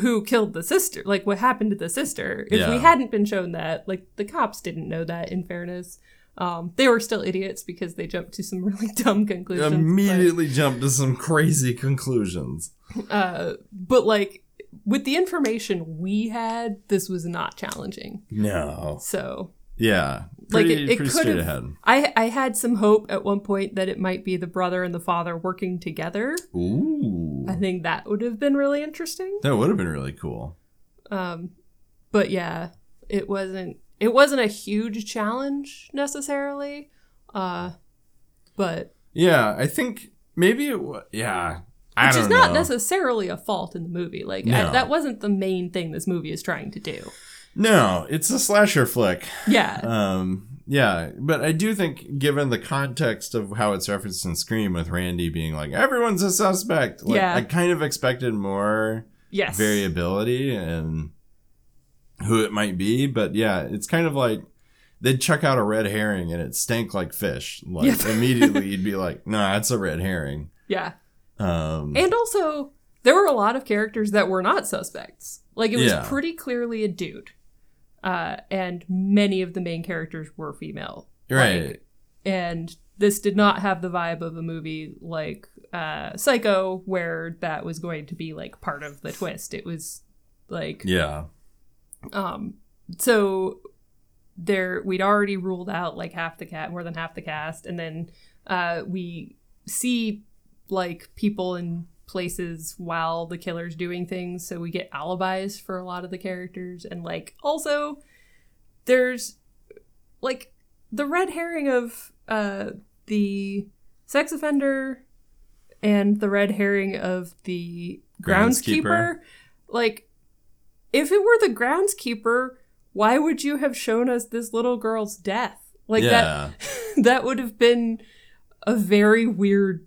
S2: who killed the sister, like what happened to the sister. If we hadn't been shown that, like the cops didn't know that. In fairness, Um, they were still idiots because they jumped to some really dumb conclusions. but-
S1: Immediately jumped to some crazy conclusions.
S2: uh, but like with the information we had, this was not challenging.
S1: No.
S2: So
S1: Yeah.
S2: Like, it- it
S1: pretty
S2: could
S1: straight
S2: have-
S1: ahead.
S2: I I had some hope at one point that it might be the brother and the father working together.
S1: Ooh.
S2: I think that would have been really interesting.
S1: That would have been really cool.
S2: Um, but yeah, it wasn't. It wasn't a huge challenge necessarily. Uh, but
S1: Yeah, I think maybe it was. Yeah. I
S2: which
S1: don't
S2: is not
S1: know.
S2: necessarily a fault in the movie. Like
S1: No.
S2: I- that wasn't the main thing this movie is trying to do.
S1: No, it's a slasher flick.
S2: Yeah.
S1: Um, yeah, but I do think, given the context of how it's referenced in Scream, with Randy being like, "Everyone's a suspect," like,
S2: Yeah.
S1: I kind of expected more
S2: yes.
S1: variability and who it might be. But yeah, it's kind of like they'd chuck out a red herring and it stank like fish. Like
S2: Yep.
S1: immediately, you'd be like, "No, nah, it's a red herring."
S2: yeah.
S1: Um,
S2: And also, there were a lot of characters that were not suspects. Like it was
S1: Yeah.
S2: pretty clearly a dude. Uh, and many of the main characters were female.
S1: right.
S2: Like, and this did not have the vibe of a movie like uh, Psycho, where that was going to be like part of the twist. It was like
S1: yeah.
S2: Um so there we'd already ruled out like half the cat more than half the cast and then uh we see like people in places while the killer's doing things so we get alibis for a lot of the characters and like also there's like the red herring of uh the sex offender and the red herring of the
S1: Groundskeeper.
S2: groundskeeper like if it were the groundskeeper why would you have shown us this little girl's death like
S1: yeah.
S2: that that would have been a very weird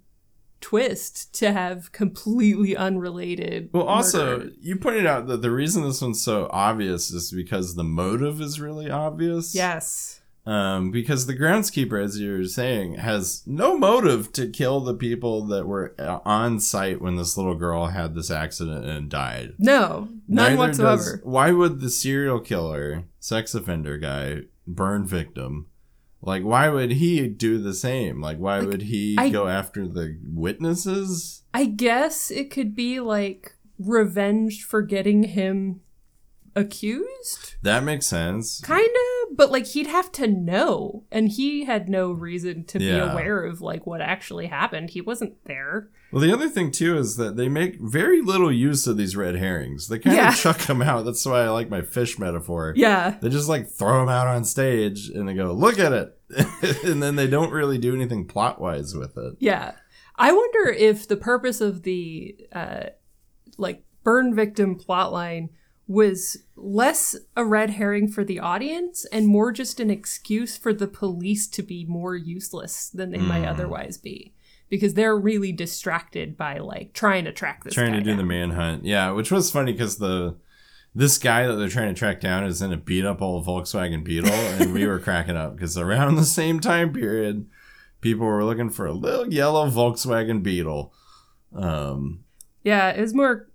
S2: twist to have completely unrelated
S1: Well, also,
S2: murder.
S1: you pointed out that the reason this one's so obvious is because the motive is really obvious.
S2: yes
S1: Um, because the groundskeeper, as you were saying, has no motive to kill the people that were uh, on site when this little girl had this accident and died.
S2: no none
S1: Neither
S2: whatsoever
S1: does- why would the serial killer, sex offender guy, burn victim? Like, why would he do the same? Like, why would he
S2: I-
S1: go after the witnesses?
S2: I guess it could be like revenge for getting him accused.
S1: That makes sense.
S2: Kind of, but like he'd have to know. And he had no reason to be
S1: Yeah.
S2: aware of like what actually happened. He wasn't there.
S1: Well, the other thing too is that they make very little use of these red herrings. They kind
S2: Yeah.
S1: of chuck them out. That's why I like my fish metaphor.
S2: Yeah.
S1: They just like throw them out on stage and they go, "Look at it," and then they don't really do anything plot wise with it.
S2: Yeah. I wonder if the purpose of the uh like burn victim plotline was less a red herring for the audience and more just an excuse for the police to be more useless than they might
S1: Mm.
S2: otherwise be. Because they're really distracted by like trying to track this
S1: trying to do the manhunt, yeah, which was funny because the this guy that they're trying to track down is in a beat up old Volkswagen Beetle, and we were cracking up because around the same time period, people were looking for a little yellow Volkswagen Beetle, um,
S2: Yeah, it was more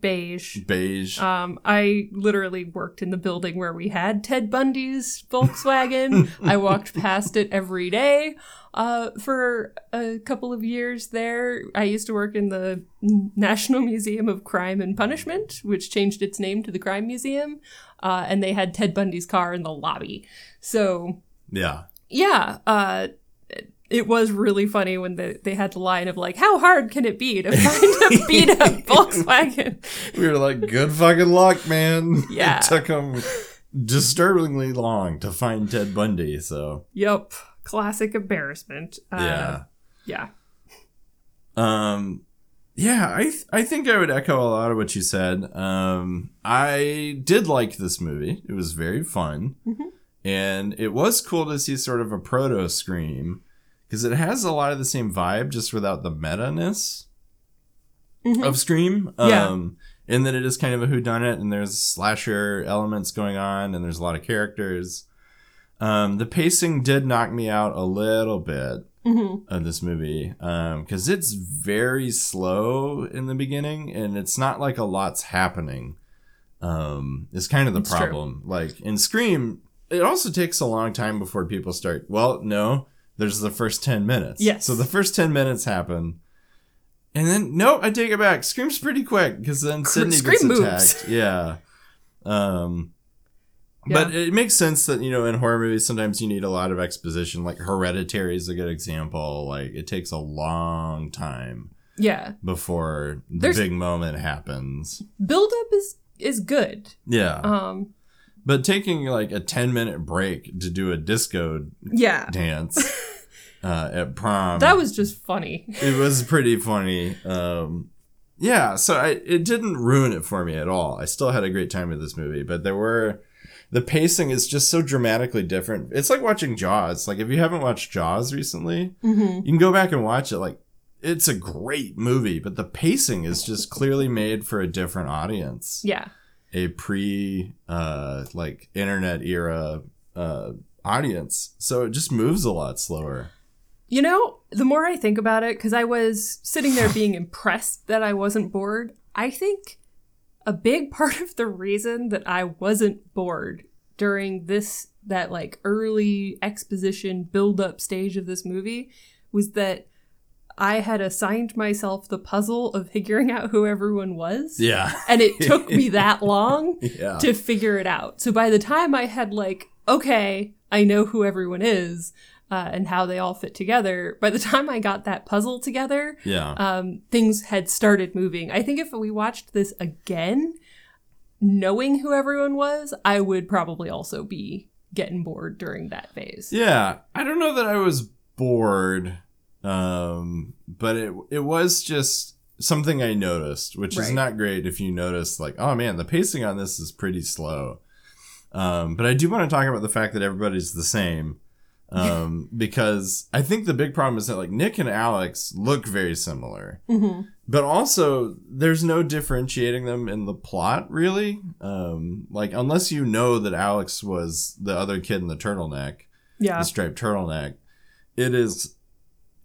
S2: beige.
S1: beige.
S2: Um, I literally worked in the building where we had Ted Bundy's Volkswagen. I walked past it every day uh, for a couple of years there. I used to work in the National Museum of Crime and Punishment, which changed its name to the Crime Museum, uh, and they had Ted Bundy's car in the lobby. So
S1: yeah.
S2: yeah, uh, it was really funny when they, they had the line of like, "How hard can it be to find a beat up Volkswagen?"
S1: We were like, good fucking luck, man.
S2: Yeah.
S1: It took them disturbingly long to find Ted Bundy, so
S2: Yep. classic embarrassment. Uh,
S1: yeah.
S2: yeah,
S1: Um yeah, I th- I think I would echo a lot of what you said. Um I did like this movie. It was very fun.
S2: Mhm.
S1: And it was cool to see sort of a proto scream because it has a lot of the same vibe just without the meta-ness
S2: Mhm.
S1: of Scream.
S2: Yeah.
S1: Um, in that it is kind of a whodunit and there's slasher elements going on and there's a lot of characters. Um, the pacing did knock me out a little bit
S2: hmm
S1: of this movie because it's very slow in the beginning and it's not like a lot's happening. Um, it's kind of the
S2: It's true.
S1: problem. Like in Scream, it also takes a long time before people start. Well, no, there's the first 10 minutes.
S2: Yes.
S1: So the first 10 minutes happen. And then, no, I take it back. Scream's pretty quick because then Sidney gets
S2: moves.
S1: attacked. Yeah. Um, but it makes sense that, you know, in horror movies, sometimes you need a lot of exposition. Like Hereditary is a good example. Like it takes a long time
S2: Yeah.
S1: before the
S2: There's-
S1: big moment happens.
S2: Build up is is good.
S1: Yeah.
S2: Um
S1: But taking like a 10 minute break to do a disco
S2: yeah.
S1: dance uh, at prom,
S2: That was just funny.
S1: it was pretty funny. Um, yeah, so I, it didn't ruin it for me at all. I still had a great time with this movie, but there were the pacing is just so dramatically different. It's like watching Jaws. Like if you haven't watched Jaws recently,
S2: hmm
S1: you can go back and watch it. Like it's a great movie, but the pacing is just clearly made for a different audience
S2: Yeah.
S1: A pre uh like internet era uh audience. So it just moves a lot slower.
S2: You know, the more I think about it, because I was sitting there being impressed that I wasn't bored, I think a big part of the reason that I wasn't bored during this, that like early exposition build up stage of this movie was that I had assigned myself the puzzle of figuring out who everyone was.
S1: yeah
S2: And it took me that long
S1: yeah
S2: to figure it out. So by the time I had like, okay, I know who everyone is uh, and how they all fit together. By the time I got that puzzle together,
S1: yeah
S2: um, things had started moving. I think if we watched this again, knowing who everyone was, I would probably also be getting bored during that phase.
S1: yeah i don't know that i was bored um but it it was just something i noticed which is not great if you notice like oh man the pacing on this is pretty slow. Um but i do want to talk about the fact that everybody's the same um because i think the big problem is that like nick and alex look very similar.
S2: Hmm
S1: but also there's no differentiating them in the plot really. Um like unless you know that alex was the other kid in the turtleneck
S2: Yeah.
S1: the striped turtleneck it is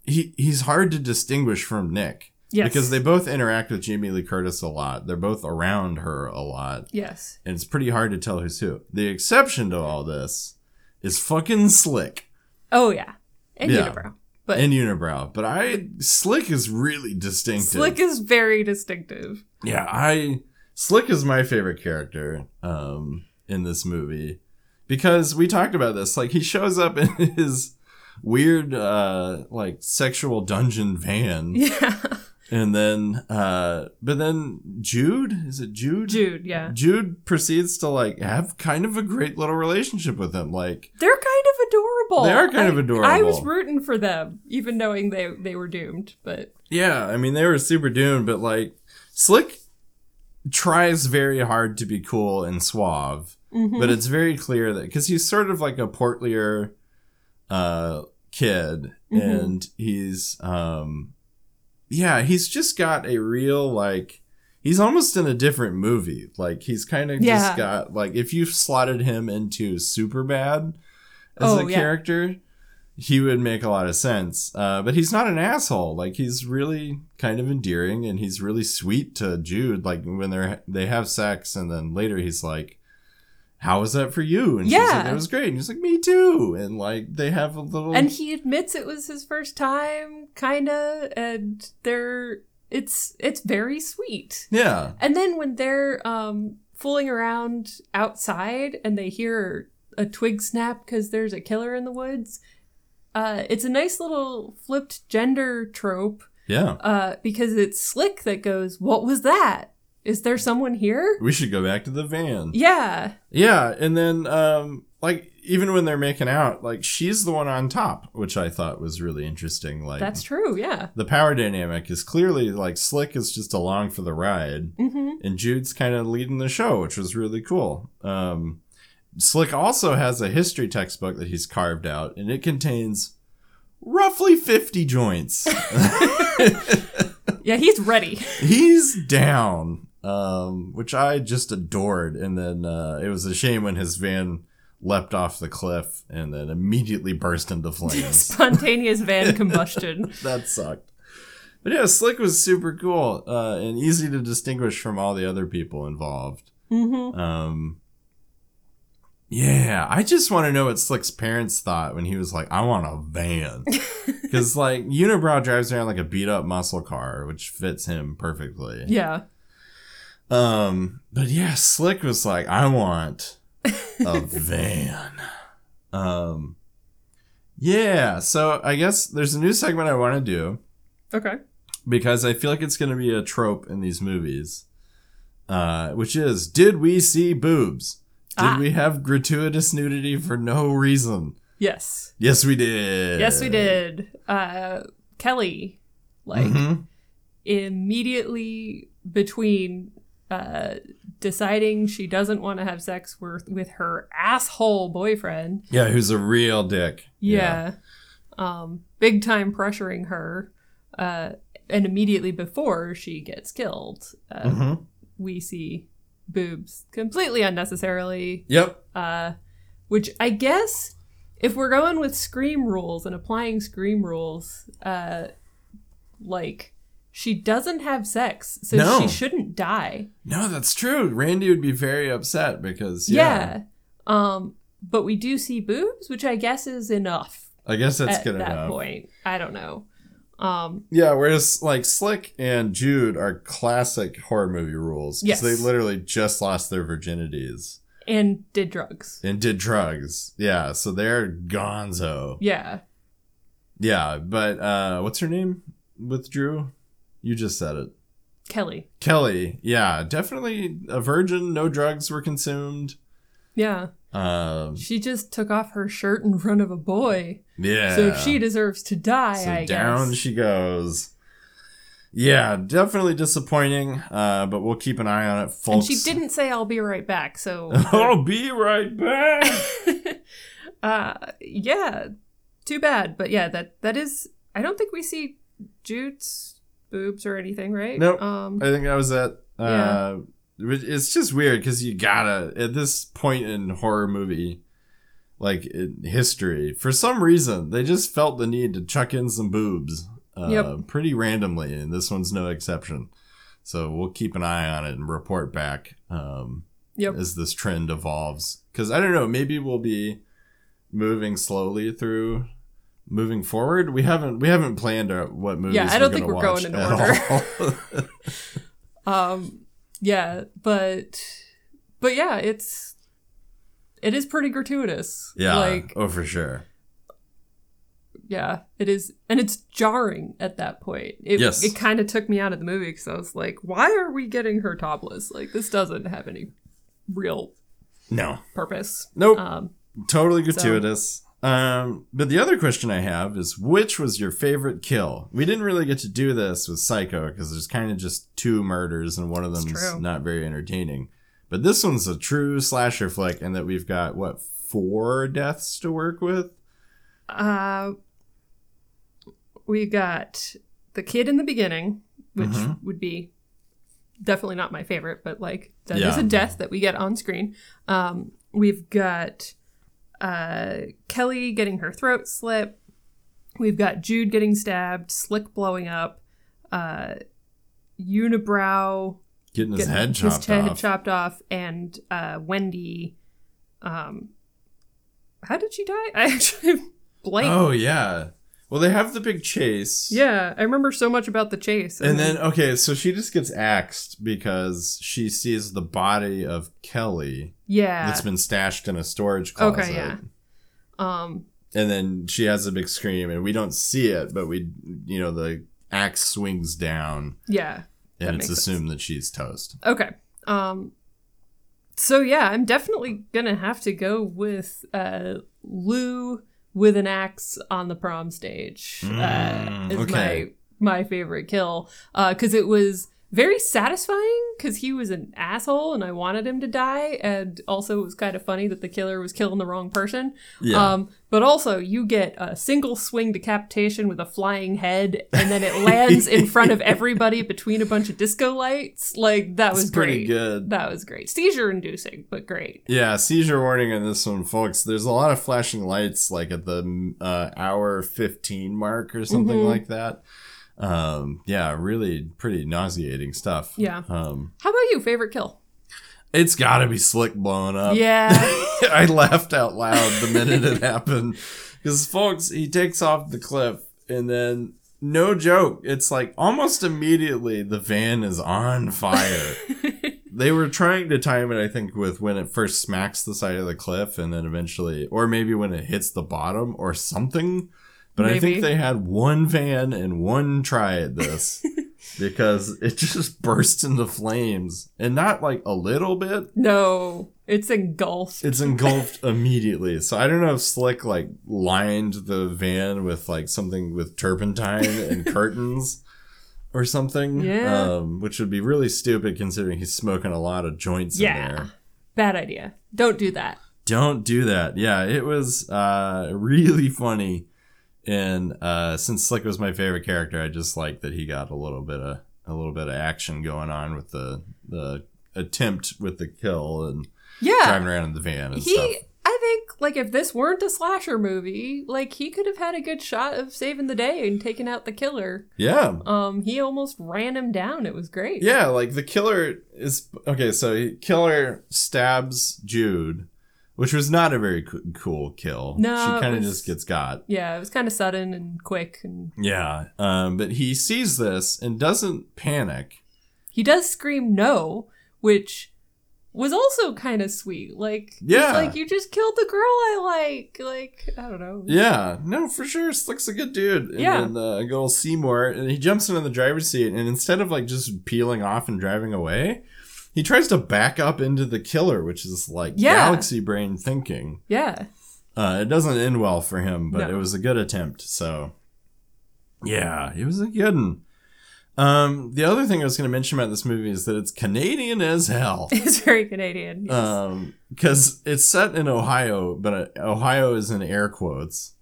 S1: he he's hard to distinguish from nick
S2: Yes.
S1: because they both interact with jamie lee curtis a lot they're both around her a lot
S2: Yes.
S1: and it's pretty hard to tell who's who the exception to all this is fucking slick
S2: Oh yeah. And
S1: Yeah.
S2: unibrow. But
S1: and unibrow but i slick is really distinctive
S2: Slick is very distinctive.
S1: Yeah, I Slick is my favorite character um in this movie because we talked about this like he shows up in his weird uh like sexual dungeon van
S2: Yeah.
S1: and then uh but then Jude is it Jude
S2: Jude, yeah.
S1: Jude proceeds to like have kind of a great little relationship with him like
S2: They're kind of adorable.
S1: They are kind of adorable.
S2: I was rooting for them, even knowing they they were doomed. But
S1: Yeah, I mean they were super doomed, but like Slick tries very hard to be cool and suave,
S2: Mhm.
S1: but it's very clear that because he's sort of like a portlier uh kid,
S2: Mhm.
S1: and he's um yeah, he's just got a real like he's almost in a different movie. Like he's kind of
S2: Yeah.
S1: just got like if you slotted him into Superbad as
S2: Oh,
S1: a
S2: yeah.
S1: character, he would make a lot of sense. Uh, but he's not an asshole. Like he's really kind of endearing and he's really sweet to Jude. Like when they're they have sex and then later he's like, "How was that for you?" And she's like,
S2: Yeah.
S1: "It was great." And he's like, "Me too." And like they have a little
S2: and he admits it was his first time, kinda, and they're it's it's very sweet.
S1: yeah,
S2: And then when they're um fooling around outside and they hear a twig snap because there's a killer in the woods, uh, it's a nice little flipped gender trope
S1: yeah.
S2: uh, because it's Slick that goes, "What was that? Is there someone here?"
S1: We should go back to the van.
S2: Yeah,
S1: Yeah, and then um like even when they're making out, like she's the one on top, which I thought was really interesting. Like
S2: that's true. Yeah.
S1: the power dynamic is clearly like Slick is just along for the ride,
S2: hmm
S1: and Jude's kind of leading the show, which was really cool. Um, Slick also has a history textbook that he's carved out, and it contains roughly 50 joints.
S2: Yeah, he's ready.
S1: he's down, um, which I just adored. And then uh, it was a shame when his van leapt off the cliff and then immediately burst into flames.
S2: Spontaneous van combustion.
S1: that sucked. But yeah, Slick was super cool uh, and easy to distinguish from all the other people involved.
S2: hmm
S1: Um, Yeah, I just want to know what Slick's parents thought when he was like, "I want a van," because like Unibrow drives around like a beat up muscle car, which fits him perfectly.
S2: Yeah.
S1: Um, but yeah, Slick was like, "I want a van." Um, yeah. So I guess there's a new segment I want to do
S2: Okay.
S1: because I feel like it's going to be a trope in these movies, uh, which is, did we see boobs? Did
S2: Ah.
S1: we have gratuitous nudity for no reason?
S2: Yes.
S1: Yes, we did.
S2: Yes, we did. Uh, Kelly, like
S1: Mhm.
S2: immediately between uh, deciding she doesn't want to have sex with with her asshole boyfriend.
S1: Yeah, who's a real dick.
S2: Yeah. Um, big time pressuring her. Uh, and immediately before she gets killed, uh,
S1: hmm
S2: we see boobs completely unnecessarily.
S1: Yep.
S2: Uh, which I guess if we're going with Scream rules and applying Scream rules, uh, like she doesn't have sex, so
S1: No.
S2: she shouldn't die.
S1: No, that's true. Randy would be very upset because
S2: Yeah.
S1: yeah,
S2: Um, but we do see boobs, which I guess is enough
S1: I guess that's
S2: at
S1: good
S2: that
S1: enough.
S2: point. I don't know. Um,
S1: Yeah, whereas like Slick and Jude are classic horror movie rules because
S2: Yes.
S1: they literally just lost their virginities
S2: and did drugs.
S1: and did drugs. Yeah, so they're gonzo.
S2: Yeah.
S1: Yeah, but uh what's her name with Drew? You just said it.
S2: Kelly.
S1: Kelly. Yeah, definitely a virgin. No drugs were consumed.
S2: Yeah.
S1: Um,
S2: She just took off her shirt in front of a boy.
S1: yeah.
S2: So she deserves to die,
S1: So
S2: I
S1: down
S2: guess.
S1: she goes. Yeah, definitely disappointing. Uh, but we'll keep an eye on it, folks.
S2: and she didn't say I'll be right back, so
S1: I'll be right back.
S2: uh yeah. Too bad. But yeah, that that is I don't think we see Jude's boobs or anything, right?
S1: Nope.
S2: Um
S1: I think that was it.
S2: Yeah.
S1: Uh, it- it's just weird because you gotta at this point in horror movie, like in history, for some reason they just felt the need to chuck in some boobs, uh,
S2: Yep.
S1: pretty randomly, and this one's no exception. So we'll keep an eye on it and report back um,
S2: Yep.
S1: as this trend evolves. Because I don't know, maybe we'll be moving slowly through. Moving forward, we haven't we haven't planned out what movies.
S2: Yeah, I don't think we're going in
S1: all.
S2: Um yeah, but but yeah, it's it is pretty gratuitous.
S1: Yeah.
S2: Like
S1: oh, for sure.
S2: yeah, it is and it's jarring at that point. It
S1: Yes.
S2: it kind of took me out of the movie cuz I was like, why are we getting her topless? Like this doesn't have any real
S1: No.
S2: purpose.
S1: Nope.
S2: Um
S1: totally gratuitous. Um, but the other question I have is which was your favorite kill? We didn't really get to do this with Psycho because there's kind of just two murders and one of them's not very entertaining. But this one's a true slasher flick, and that we've got what four deaths to work with.
S2: Uh, we got the kid in the beginning, which
S1: Mhm.
S2: would be definitely not my favorite, but like that is
S1: Yeah.
S2: a death that we get on screen. Um, we've got uh, Kelly getting her throat slit. We've got Jude getting stabbed, Slick blowing up, uh, Unibrow
S1: Getting his
S2: getting
S1: head
S2: his
S1: chopped
S2: head
S1: off.
S2: chopped off, and uh, Wendy. Um, how did she die? I actually blank.
S1: Oh yeah. Well, they have the big chase.
S2: Yeah, I remember so much about the chase.
S1: And then okay, so she just gets axed because she sees the body of Kelly
S2: yeah,
S1: that's been stashed in a storage closet.
S2: Okay, yeah. um,
S1: and then she has a big scream and we don't see it but we you know the axe swings down
S2: yeah,
S1: and it's
S2: makes sense.
S1: assumed that she's toast
S2: okay. Um, so yeah, I'm definitely gonna have to go with uh, Lou with an axe on the prom stage. uh,
S1: Mm,
S2: is
S1: okay.
S2: my my favorite kill because it was very satisfying because he was an asshole and I wanted him to die, and also it was kind of funny that the killer was killing the wrong person.
S1: yeah
S2: Um, but also, you get a single swing decapitation with a flying head, and then it lands in front of everybody between a bunch of disco lights. Like that was
S1: pretty good
S2: That was great. Seizure inducing, but great.
S1: yeah seizure warning on this one folks there's a lot of flashing lights like at the uh, hour 15 mark or something
S2: Mhm.
S1: like that um yeah really pretty nauseating stuff
S2: Yeah.
S1: um
S2: How about you? Favorite kill?
S1: It's got to be Slick blowing up.
S2: Yeah.
S1: I laughed out loud the minute it happened because folks, he takes off the cliff and then no joke, it's like almost immediately the van is on fire. they were trying to time it, I think, with when it first smacks the side of the cliff and then eventually, or maybe when it hits the bottom or something. But I think they had one van and one try at this because it just burst into flames and not like a little bit.
S2: no, it's engulfed.
S1: It's engulfed immediately. So I don't know if Slick like lined the van with like something with turpentine and curtains or something.
S2: Yeah.
S1: Um, which would be really stupid considering he's smoking a lot of joints in there.
S2: Bad idea. Don't do that.
S1: Don't do that. Yeah, it was uh really funny. And uh since Slick was my favorite character, I just like that he got a little bit of a little bit of action going on with the the attempt with the kill and
S2: Yeah.
S1: driving around in the van and
S2: he
S1: stuff.
S2: I think like if this weren't a slasher movie, like he could have had a good shot of saving the day and taking out the killer.
S1: Yeah.
S2: Um he almost ran him down. It was great.
S1: Yeah, like the killer is okay. So he- killer stabs Jude, which was not a very co- cool kill.
S2: No,
S1: she kind of just gets got.
S2: Yeah, it was kind of sudden and quick and
S1: Yeah, um, but he sees this and doesn't panic.
S2: he does scream no, which was also kind of sweet. Like
S1: Yeah.
S2: like you just killed the girl I like. Like I don't know.
S1: Yeah, no, for sure. Slick's a good dude. And
S2: Yeah.
S1: then uh, good old Seymour, and he jumps into the driver's seat, and instead of like just peeling off and driving away, he tries to back up into the killer, which is like
S2: Yeah.
S1: galaxy brain thinking.
S2: Yeah.
S1: Uh, it doesn't end well for him, but
S2: No.
S1: it was a good attempt. So, yeah, it was a good one. Um, the other thing I was going to mention about this movie is that it's Canadian as hell.
S2: It's very Canadian. yes.
S1: Um, because it's set in Ohio, but uh, Ohio is in air quotes.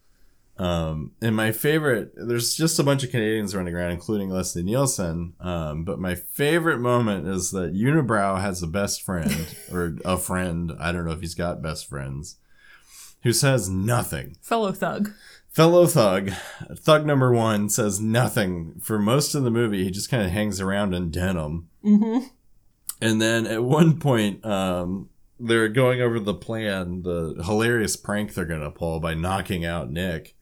S1: Um, and my favorite, there's just a bunch of Canadians running around, including Leslie Nielsen. Um, but my favorite moment is that Unibrow has a best friend or a friend. I don't know if he's got best friends who says nothing.
S2: Fellow thug.
S1: Fellow thug, thug number one says nothing for most of the movie. He just kind of hangs around in denim.
S2: Mm-hmm.
S1: And then at one point, um, they're going over the plan, the hilarious prank they're going to pull by knocking out Nick.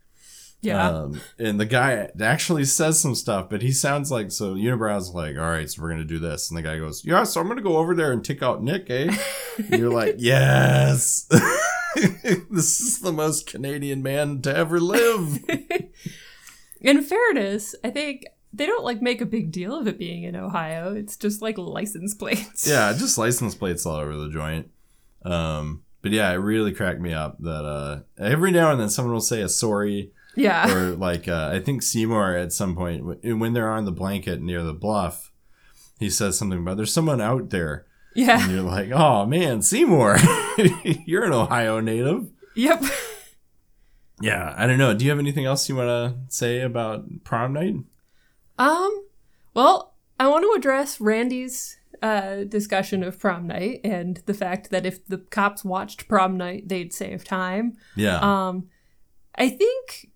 S2: Yeah.
S1: Um, and the guy actually says some stuff, but he sounds like so. Unibrow's like, "All right, so we're gonna do this," and the guy goes, "Yeah, so I'm gonna go over there and take out Nick, eh?" and you're like, "Yes." this is the most Canadian man to ever live.
S2: In fairness, I think they don't like make a big deal of it being in Ohio. It's just like license plates.
S1: yeah, just license plates all over the joint. Um, but yeah, it really cracked me up that uh, every now and then someone will say a sorry,
S2: Yeah.
S1: or like uh, I think Seymour at some point when they're on the blanket near the bluff, he says something about there's someone out there,
S2: Yeah.
S1: and you're like, oh man, Seymour, you're an Ohio native.
S2: Yep.
S1: Yeah, I don't know. Do you have anything else you want to say about prom night?
S2: Um, well, I want to address Randy's uh, discussion of prom night and the fact that if the cops watched prom night, they'd save time.
S1: Yeah,
S2: Um, I think,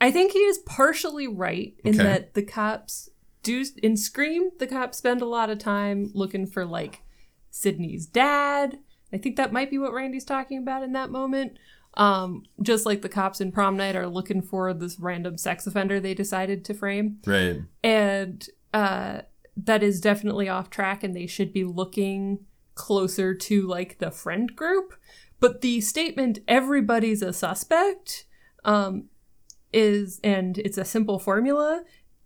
S2: I think he is partially right in
S1: Okay.
S2: that the cops do in Scream. The cops spend a lot of time looking for like Sidney's dad. I think that might be what Randy's talking about in that moment. Um, just like the cops in prom night are looking for this random sex offender they decided to frame
S1: right.
S2: and uh that is definitely off track and they should be looking closer to like the friend group but the statement everybody's a suspect um is and it's a simple formula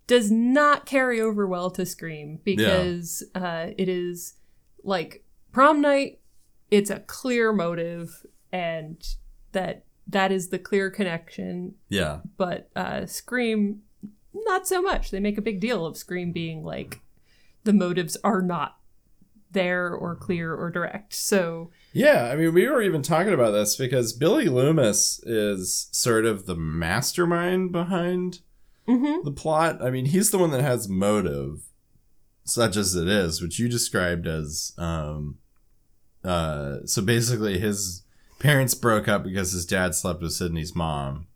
S2: does not carry over well to scream because uh it is like prom night it's a clear motive and that that is the clear connection
S1: Yeah,
S2: but uh Scream not so much. They make a big deal of Scream being like the motives are not there or clear or direct. So
S1: Yeah, I mean, we were even talking about this because Billy Loomis is sort of the mastermind behind
S2: mhm.
S1: the plot. I mean, he's the one that has motive, such as it is, which you described as. Um, uh, so basically, his parents broke up because his dad slept with Sidney's mom,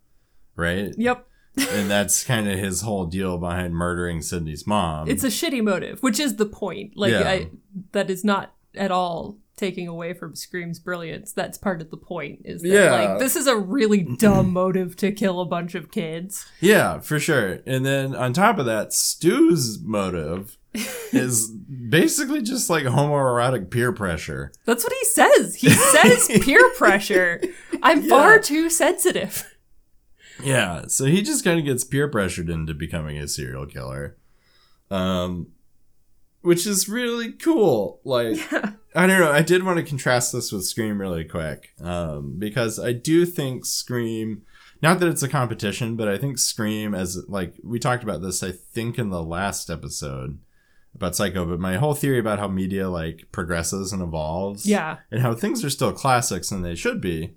S1: right?
S2: yep,
S1: and that's kind of his whole deal behind murdering Sidney's mom.
S2: it's a shitty motive, which is the point. Like
S1: Yeah.
S2: I that is not at all taking away from Scream's brilliance. That's part of the point. Is that
S1: Yeah.
S2: like this is a really dumb motive to kill a bunch of kids.
S1: Yeah, for sure. And then on top of that, Stu's motive is basically just like homoerotic peer pressure.
S2: That's what he says. He says peer pressure. I'm far too sensitive.
S1: Yeah, so he just kind of gets peer pressured into becoming a serial killer. Um which is really cool. Like I don't know, I did want to contrast this with Scream really quick. Um because I do think Scream not that it's a competition, but I think Scream as like we talked about this I think in the last episode about Psycho, but my whole theory about how media like progresses and evolves
S2: Yeah.
S1: and how things are still classics and they should be.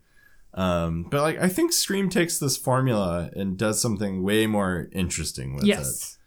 S1: Um, but like I think Scream takes this formula and does something way more interesting with it.
S2: Yes.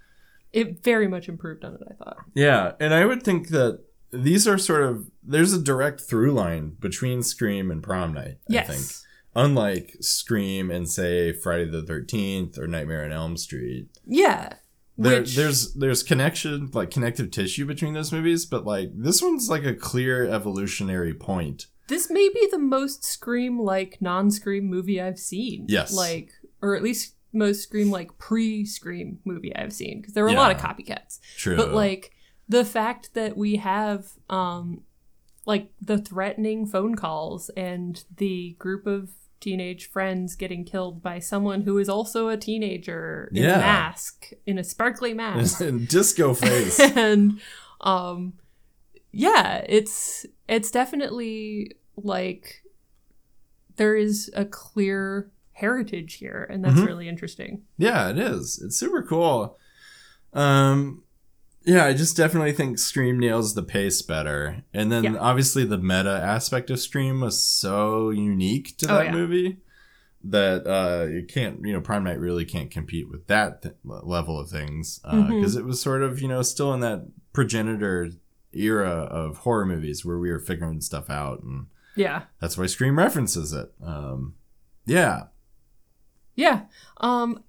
S2: It very much improved on it, I thought.
S1: Yeah, and I would think that these are sort of there's a direct through line between Scream and Prom Night. I
S2: Yes.
S1: think, unlike Scream and say Friday the Thirteenth or Nightmare on Elm Street,
S2: Yeah.
S1: there,
S2: Which,
S1: there's there's connection like connective tissue between those movies, but like this one's like a clear evolutionary point.
S2: this may be the most Scream like non Scream movie I've seen.
S1: Yes.
S2: Like, or at least most Scream like pre Scream movie I've seen. Because there were a lot of copycats.
S1: True,
S2: But like the fact that we have um like the threatening phone calls and the group of teenage friends getting killed by someone who is also a teenager in
S1: Yeah.
S2: a mask in a sparkly mask In
S1: disco face.
S2: and um yeah it's it's definitely like there is a clear heritage here and that's
S1: Mhm.
S2: really interesting
S1: Yeah, it is. It's super cool. Um yeah, I just definitely think Scream nails the pace better. And then
S2: Yeah.
S1: obviously the meta aspect of Scream was so unique to
S2: Oh,
S1: that
S2: yeah.
S1: movie that uh you can't, you know, Prom Night really can't compete with that th- level of things because
S2: Mhm.
S1: it was sort of, you know, still in that progenitor era of horror movies where we were figuring stuff out and
S2: yeah
S1: that's why Scream references it. Um yeah.
S2: yeah um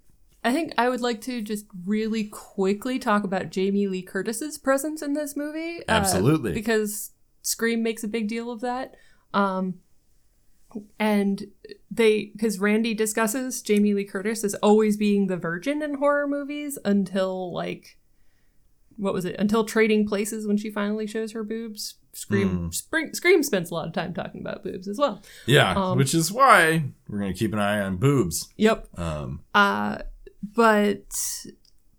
S2: i think i would like to just really quickly talk about jamie lee curtis's presence in this movie uh,
S1: Absolutely.
S2: because scream makes a big deal of that um and they because randy discusses jamie lee curtis as always being the virgin in horror movies until like what was it until trading places when she finally shows her boobs scream
S1: Hmm.
S2: Spring, scream spends a lot of time talking about boobs as well
S1: Yeah,
S2: Um,
S1: which is why we're going to keep an eye on boobs.
S2: yep
S1: Um
S2: Uh, but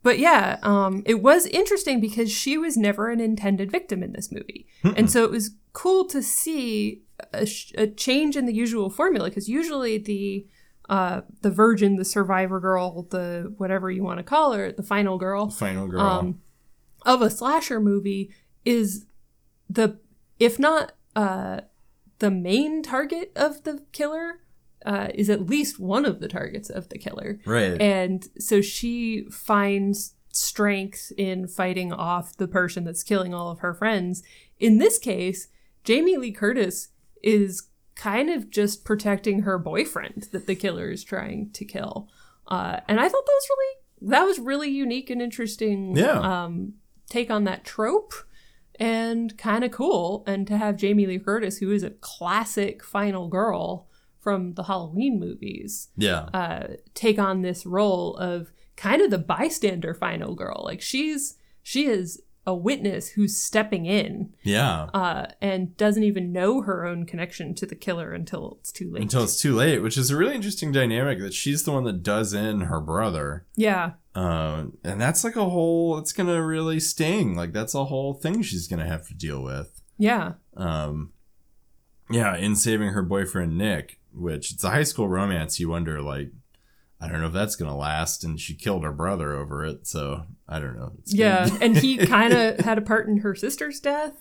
S2: but yeah, um, it was interesting because she was never an intended victim in this movie, and so it was cool to see a, sh- a change in the usual formula because usually the uh, the virgin, the survivor girl, the whatever you want to call her, the final girl,
S1: Final girl.
S2: um, of a slasher movie is the if not uh, the main target of the killer uh, is at least one of the targets of the killer
S1: right.
S2: and so she finds strength in fighting off the person that's killing all of her friends in this case jamie lee curtis is kind of just protecting her boyfriend that the killer is trying to kill uh, and i thought that was really that was really unique and interesting
S1: Yeah.
S2: um, take on that trope and kind of cool and to have jamie lee curtis who is a classic final girl from the halloween movies
S1: yeah.
S2: uh, take on this role of kind of the bystander final girl. Like she's she is a witness who's stepping in
S1: yeah.
S2: uh, and doesn't even know her own connection to the killer until it's too late.
S1: Until it's too late, which is a really interesting dynamic that she's the one that does in her brother.
S2: yeah,
S1: Um, and that's like a whole, it's going to really sting. Like, that's a whole thing she's going to have to deal with.
S2: yeah,
S1: Um, yeah, in saving her boyfriend, Nick, which it's a high school romance. You wonder, like, I don't know if that's going to last. And she killed her brother over it. So I don't know. It's
S2: yeah. and he kind of had a part in her sister's death.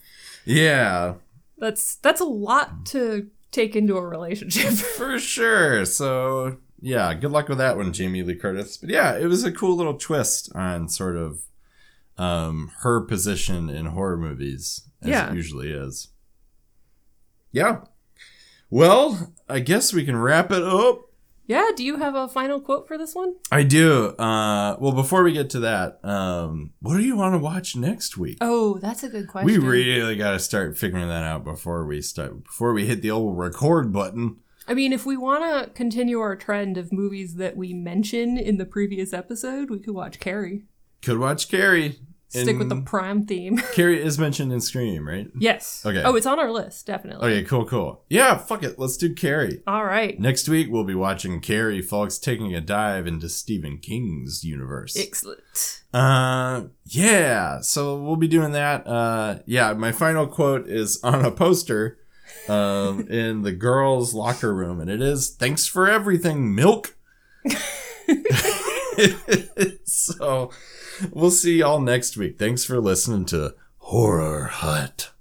S1: yeah.
S2: That's that's a lot to take into a relationship.
S1: For sure. So yeah, good luck with that one, Jamie Lee Curtis. But yeah, it was a cool little twist on sort of um her position in horror movies, as
S2: Yeah.
S1: it usually is. Yeah. Well, I guess we can wrap it up
S2: Yeah, do you have a final quote for this one?
S1: I do. Uh, well, before we get to that, um, what do you want to watch next week?
S2: Oh, that's a good question.
S1: we really got to start figuring that out before we start before we hit the old record button.
S2: I mean, if we want to continue our trend of movies that we mention in the previous episode, we could watch Carrie.
S1: Could watch Carrie.
S2: Stick with the prime theme.
S1: Carrie is mentioned in Scream, right?
S2: yes.
S1: Okay.
S2: Oh, it's on our list, definitely.
S1: Okay, cool, cool. Yeah, fuck it. Let's do Carrie.
S2: All right.
S1: Next week we'll be watching Carrie, folks, taking a dive into Stephen King's universe.
S2: Excellent.
S1: Uh, yeah. So we'll be doing that. Uh, yeah. My final quote is on a poster, um, in the girls' locker room, and it is "Thanks for everything, milk." so we'll see y'all next week. Thanks for listening to Horror Hut.